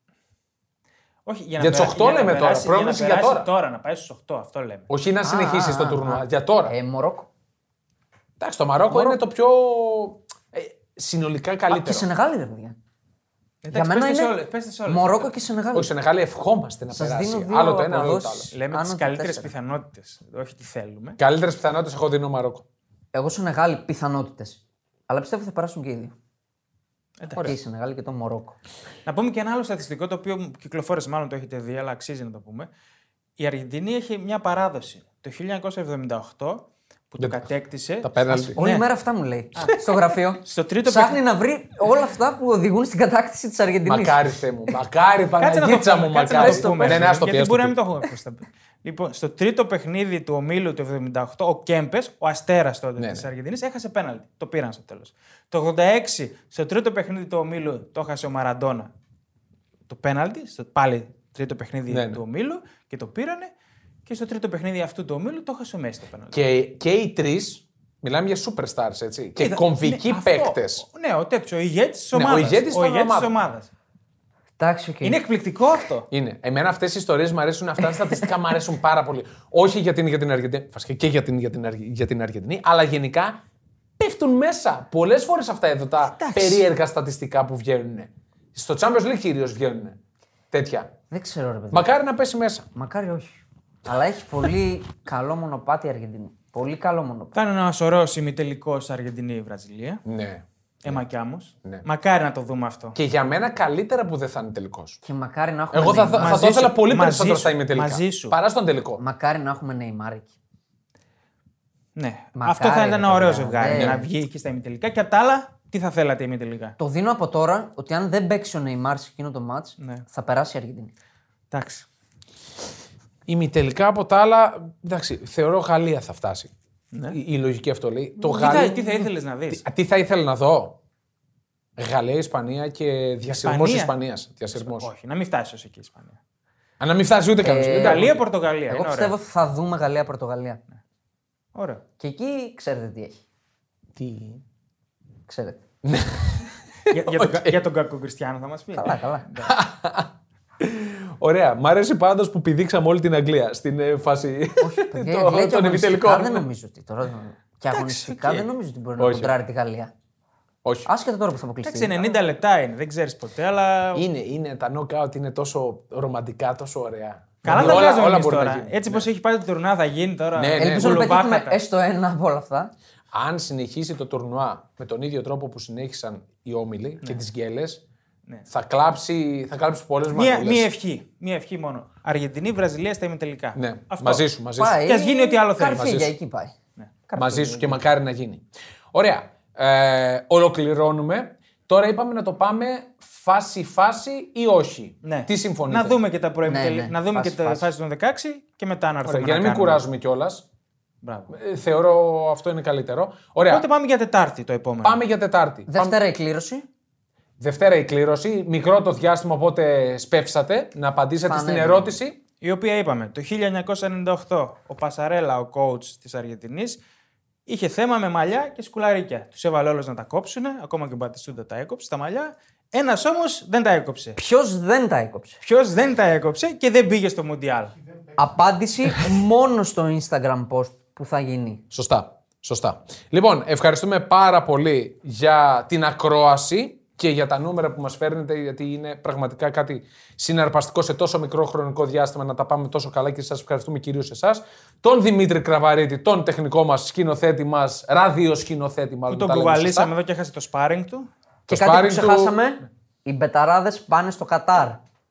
S3: Όχι, για,
S1: Για
S3: να
S1: τους
S3: περα-
S1: οκτώ
S3: για να
S1: λέμε τώρα,
S3: περάσει- για να
S1: πρόβλεψη για
S3: περάσει
S1: τώρα.
S3: τώρα. Να πάει στου 8, αυτό λέμε.
S1: Όχι να συνεχίσεις
S2: Α,
S1: το
S2: α,
S1: τουρνουά.
S2: α.
S1: Για τώρα.
S2: Ε, Μορόκο.
S1: Εντάξει, το Μαρόκο είναι το πιο ε, συνολικά
S2: Α, και
S1: καλύτερο.
S2: Σενεγάλη, ρε παιδιά.
S3: Εντάξει,
S2: Για μένα
S3: πες τις
S2: είναι
S3: όλες, πες τις όλες.
S2: Μορόκο και Σενεγάλη.
S1: Όχι, Σενεγάλη ευχόμαστε να
S2: Σας
S1: περάσει.
S2: δίνω δύο
S1: Άλλο το ένα, άλλο το άλλο.
S2: αποδόσεις.
S3: Λέμε
S2: Άνω
S3: τι
S2: των
S3: καλύτερες
S2: τέσσερα.
S3: πιθανότητες. Όχι τι θέλουμε.
S1: Καλύτερες πιθανότητες εγώ δίνω Μαρόκο.
S2: Εγώ Σενεγάλη πιθανότητες. Αλλά πιστεύω θα περάσουν και οι δύο.
S3: Εντάξει.
S2: Και η Σενεγάλη και το Μορόκο.
S3: Να πούμε και ένα άλλο στατιστικό το οποίο κυκλοφόρησε, μάλλον το έχετε δει, αλλά αξίζει να το πούμε. Η Αργεντινή έχει μια παράδοση. Το 1978 που το κατέκτησε.
S1: Τα πέναλτι.
S2: Όλη
S3: Ναι.
S2: μέρα αυτά μου λέει. Στο γραφείο.
S3: Στο τρίτο
S2: Ψάχνει να βρει όλα αυτά που οδηγούν στην κατάκτηση της Αργεντινής.
S1: Μακάρι Θεέ μου. Μακάρι
S3: Κάτσε να το
S1: Παναγίτσα
S3: πούμε,
S1: μου.
S3: κάτσε να
S1: Μακάρι.
S3: το πούμε.
S1: Ναι, ναι, ας το πει,
S3: γιατί
S1: ας το
S3: μπορεί να
S1: πει.
S3: μην το έχουμε πώς θα πει. Λοιπόν, στο τρίτο παιχνίδι του ομίλου του 78, ο Κέμπες, ο αστέρας τότε
S1: Ναι,
S3: της
S1: ναι.
S3: Αργεντινής, έχασε πέναλτι. Το πήραν στο τέλος. Το 86, στο τρίτο παιχνίδι του ομίλου, το έχασε ο Μαραντόνα. Το πέναλτι, στο πάλι τρίτο παιχνίδι
S1: Ναι, ναι.
S3: του ομίλου και το πήρανε. Και στο τρίτο παιχνίδι αυτού του ομίλου το έχασε ο Μέση το πέναλτι.
S1: Και, και οι τρεις, μιλάμε για superstars έτσι. Και
S3: Είδα-
S1: κομβικοί
S3: ναι, αυτό.
S1: παίκτες.
S3: Ναι, ο τέτοιος, ο ηγέτης της
S1: Ναι, ο
S3: ομάδας.
S1: ηγέτης των ομάδων.
S3: ομάδας.
S2: Εντάξει, οκ.
S3: Είναι εκπληκτικό αυτό.
S1: Είναι. Εμένα αυτές οι ιστορίες μου αρέσουν, αυτά τα στατιστικά μου αρέσουν πάρα πολύ. Όχι για την, για την Αργεντινή, βασικά και για την, για, την, Αργ- για την Αργεντινή, αλλά γενικά πέφτουν μέσα. Πολλές φορές αυτά εδώ τα
S3: Εντάξει.
S1: περίεργα στατιστικά που βγαίνουν. Στο Champions League κυρίως βγαίνουν. Τέτοια.
S2: Δεν ξέρω, ρε παιδί.
S1: Μακάρι να πέσει μέσα.
S2: Μακάρι όχι. Αλλά έχει πολύ καλό μονοπάτι η Αργεντινή. Πολύ καλό μονοπάτι.
S3: Θα είναι ένα ωραίο ημιτελικός Αργεντινή-Βραζιλία.
S1: Ναι.
S3: Εμακιάμο.
S1: Ναι.
S3: Μακάρι να το δούμε αυτό.
S1: Και για μένα καλύτερα που δεν θα είναι τελικό.
S2: Και μακάρι να έχουμε.
S1: Εγώ θα,
S2: Neymar.
S1: θα
S3: Μαζί
S1: το ήθελα
S3: σου,
S1: πολύ
S3: μαζί
S1: περισσότερο
S3: σου,
S1: στα ημιτελικά.
S3: μαζί σου.
S1: Παρά στον τελικό.
S2: Μακάρι να έχουμε Neymar εκεί.
S3: Ναι.
S2: Μακάρι,
S3: αυτό θα ήταν
S2: ρε
S3: ένα ωραίο
S2: παιδιά.
S3: ζευγάρι.
S2: Ναι.
S3: Να βγει εκεί στα ημιτελικά. Και απ' τα άλλα, τι θα θέλατε ημιτελικά;
S2: Το δίνω από τώρα ότι αν δεν παίξει ο Neymar σε εκείνο το match,
S3: Ναι.
S2: θα περάσει η Αργεντινή.
S3: Εντάξει.
S1: Ημιτελικά από τα άλλα, εντάξει, θεωρώ Γαλλία θα φτάσει. Η, η λογική αυτό λέει. Το
S3: Τι θα,
S1: Γαλλία.
S3: τι θα ήθελες να δεις;
S1: Τι, τι θα ήθελα να δω; Γαλλία, Ισπανία και διασυρμός
S3: Ισπανία;
S1: Ισπανίας. Διασυρμός.
S3: Όχι, να μην φτάσεις ως εκεί η Ισπανία.
S1: Α, να μην φτάσει ούτε κανένα.
S2: Ε,
S3: Γαλλία, Πορτογαλία.
S2: Εγώ
S3: είναι
S2: πιστεύω
S3: ωραία.
S2: θα δούμε Γαλλία-Πορτογαλία.
S3: Ωραία.
S2: Και εκεί ξέρετε τι έχει.
S1: Τι;
S2: Ξέρετε.
S3: για, για, τον, για τον κακό Κριστιανό θα μας πει.
S2: Καλά, καλά.
S1: Ωραία. Μ' αρέσει πάντως που πηδήξαμε όλη την Αγγλία στην ε, φάση
S2: Παιδιά,
S1: το-
S2: η Αγγλία και
S1: των
S2: αγωνιστικά
S1: επιτελικών.
S2: δεν νομίζω ότι τώρα. Και αγωνιστικά
S3: οκ.
S2: δεν νομίζω ότι μπορεί να
S1: Όχι.
S2: κοντράρει τη Γαλλία.
S1: Όχι.
S2: Άσχετα τώρα που θα αποκλειστεί.
S3: Εντάξει, 90 λεπτά είναι, δεν ξέρεις ποτέ, αλλά.
S1: Είναι, είναι, τα knockout είναι τόσο ρομαντικά, τόσο ωραία.
S3: Καλά
S1: Δηλαδή,
S3: τα βγάζουμε
S1: όλα
S3: εμείς
S1: μπορεί να
S3: τώρα.
S1: γίνει.
S3: Έτσι πως έχει πάει το τουρνουά θα γίνει τώρα.
S1: Ναι, ναι.
S2: Ελπίζω να πετύχουμε
S3: κουλουβάχατα.
S2: έστω ένα από όλα αυτά.
S1: Αν συνεχίσει το τουρνουά με τον ίδιο τρόπο που συνέχισαν οι όμιλοι και τις γκέλες, θα κλάψει, θα κλάψει πολλές
S3: Μία,
S1: μαγούλες.
S3: μία ευχή. Μία ευχή μόνο. Αργεντινή, Βραζιλία στα ημιτελικά.
S1: Ναι,
S3: Αυτό.
S1: μαζί σου, μαζί σου.
S2: Πάει.
S3: Και ας γίνει ό,τι άλλο θέλεις.
S2: Καρφίγια,
S1: Μαζί σου.
S2: εκεί πάει.
S1: Μαζί σου και μακάρι να γίνει. Ωραία. Ε, ολοκληρώνουμε. Τώρα είπαμε να το πάμε φάση-φάση ή όχι.
S3: Ναι.
S1: Τι συμφωνείτε;
S3: Να δούμε και τα προημιτελ...
S2: Ναι, ναι.
S3: Να δούμε
S2: Φάση,
S3: και τα
S2: φάση.
S3: φάση των 16 και μετά να έρθουμε
S1: Ωραία, για να μην
S3: κάνουμε.
S1: κουράζουμε κιόλας.
S3: Μπράβο.
S1: θεωρώ αυτό είναι καλύτερο. Ωραία.
S3: Οπότε πάμε για Τετάρτη το επόμενο.
S1: Πάμε για Τετάρτη. Πάμε-
S2: Δευτέρα η κλήρωση.
S1: Δευτέρα η κλήρωση. Μικρό το διάστημα, οπότε σπεύσατε να απαντήσετε
S2: Θα
S1: στην
S2: ανέβει.
S1: ερώτηση.
S3: Η οποία είπαμε το 1998 ο Πασαρέλα, ο coach της Αργεντινής, είχε θέμα με μαλλιά και σκουλαρίκια. Τους έβαλε όλους να τα κόψουν, ακόμα και ο Μπατιστούντα τα έκοψε τα μαλλιά. Ένας όμως δεν τα έκοψε.
S2: Ποιος δεν τα έκοψε;
S3: Ποιος δεν τα έκοψε και δεν πήγε στο Μουντιάλ.
S2: Απάντηση μόνο στο Instagram post που θα γίνει.
S1: Σωστά. Σωστά. Λοιπόν, ευχαριστούμε πάρα πολύ για την ακρόαση και για τα νούμερα που μας φέρνετε, γιατί είναι πραγματικά κάτι συναρπαστικό σε τόσο μικρό χρονικό διάστημα να τα πάμε τόσο καλά και σας ευχαριστούμε κυρίως εσάς. Τον Δημήτρη Κραβαρίτη, τον τεχνικό μας σκηνοθέτη μας, ραδιοσκηνοθέτη
S3: Που
S1: μάλλον.
S3: τον
S1: τα λέμε
S3: κουβαλήσαμε
S1: σωστά.
S3: εδώ και έχασε το sparring του.
S2: Και
S1: Το
S2: κάτι που
S1: sparring του-
S2: ξεχάσαμε. Οι μπεταράδες πάνε στο Κατάρ.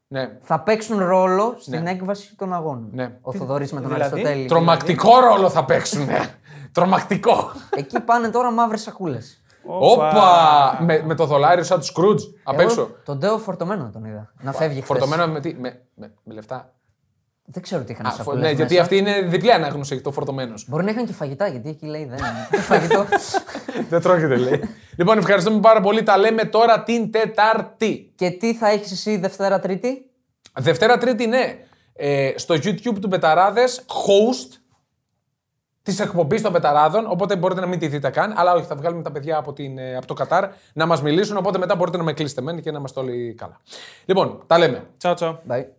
S1: Ναι.
S2: Θα παίξουν ρόλο στην έκβαση των αγώνων.
S1: Ναι.
S2: Ο Θοδωρής με τον
S3: δηλαδή;
S2: Αριστοτέλη.
S1: Τρομακτικό ρόλο θα παίξουν. Τρομακτικό.
S2: Εκεί πάνε τώρα μαύρες σακούλες.
S1: Όπα! με, με το δολάριο σαν τους Σκρούτζ απ' έξω.
S2: Τον Ντέο φορτωμένο τον είδα. Να φεύγει χθες.
S1: Φορτωμένο με τι, με, με, με λεφτά.
S2: Δεν ξέρω τι είχαν
S1: Α,
S2: σακούλες
S1: ναι, γιατί
S2: μέσα.
S1: αυτή είναι διπλή ανάγνωση το φορτωμένος.
S2: Μπορεί να είχαν και φαγητά, γιατί εκεί λέει δεν είναι. Τι φαγητό.
S1: Δεν τρώγεται, λέει. λοιπόν, ευχαριστούμε πάρα πολύ. Τα λέμε τώρα την Τετάρτη.
S2: και τι θα έχεις εσύ Δευτέρα Τρίτη;
S1: Δευτέρα Τρίτη, ναι. Ε, στο YouTube του Πεταράδε, host της εκπομπής των Πεταράδων. Οπότε μπορείτε να μην τη δείτε καν. Αλλά όχι, θα βγάλουμε τα παιδιά από, την, ε, από το Κατάρ να μας μιλήσουν. Οπότε μετά μπορείτε να με κλείσετε μεν και να είμαστε όλοι καλά. Λοιπόν, τα λέμε.
S3: Τσάου τσάου.
S2: Bye.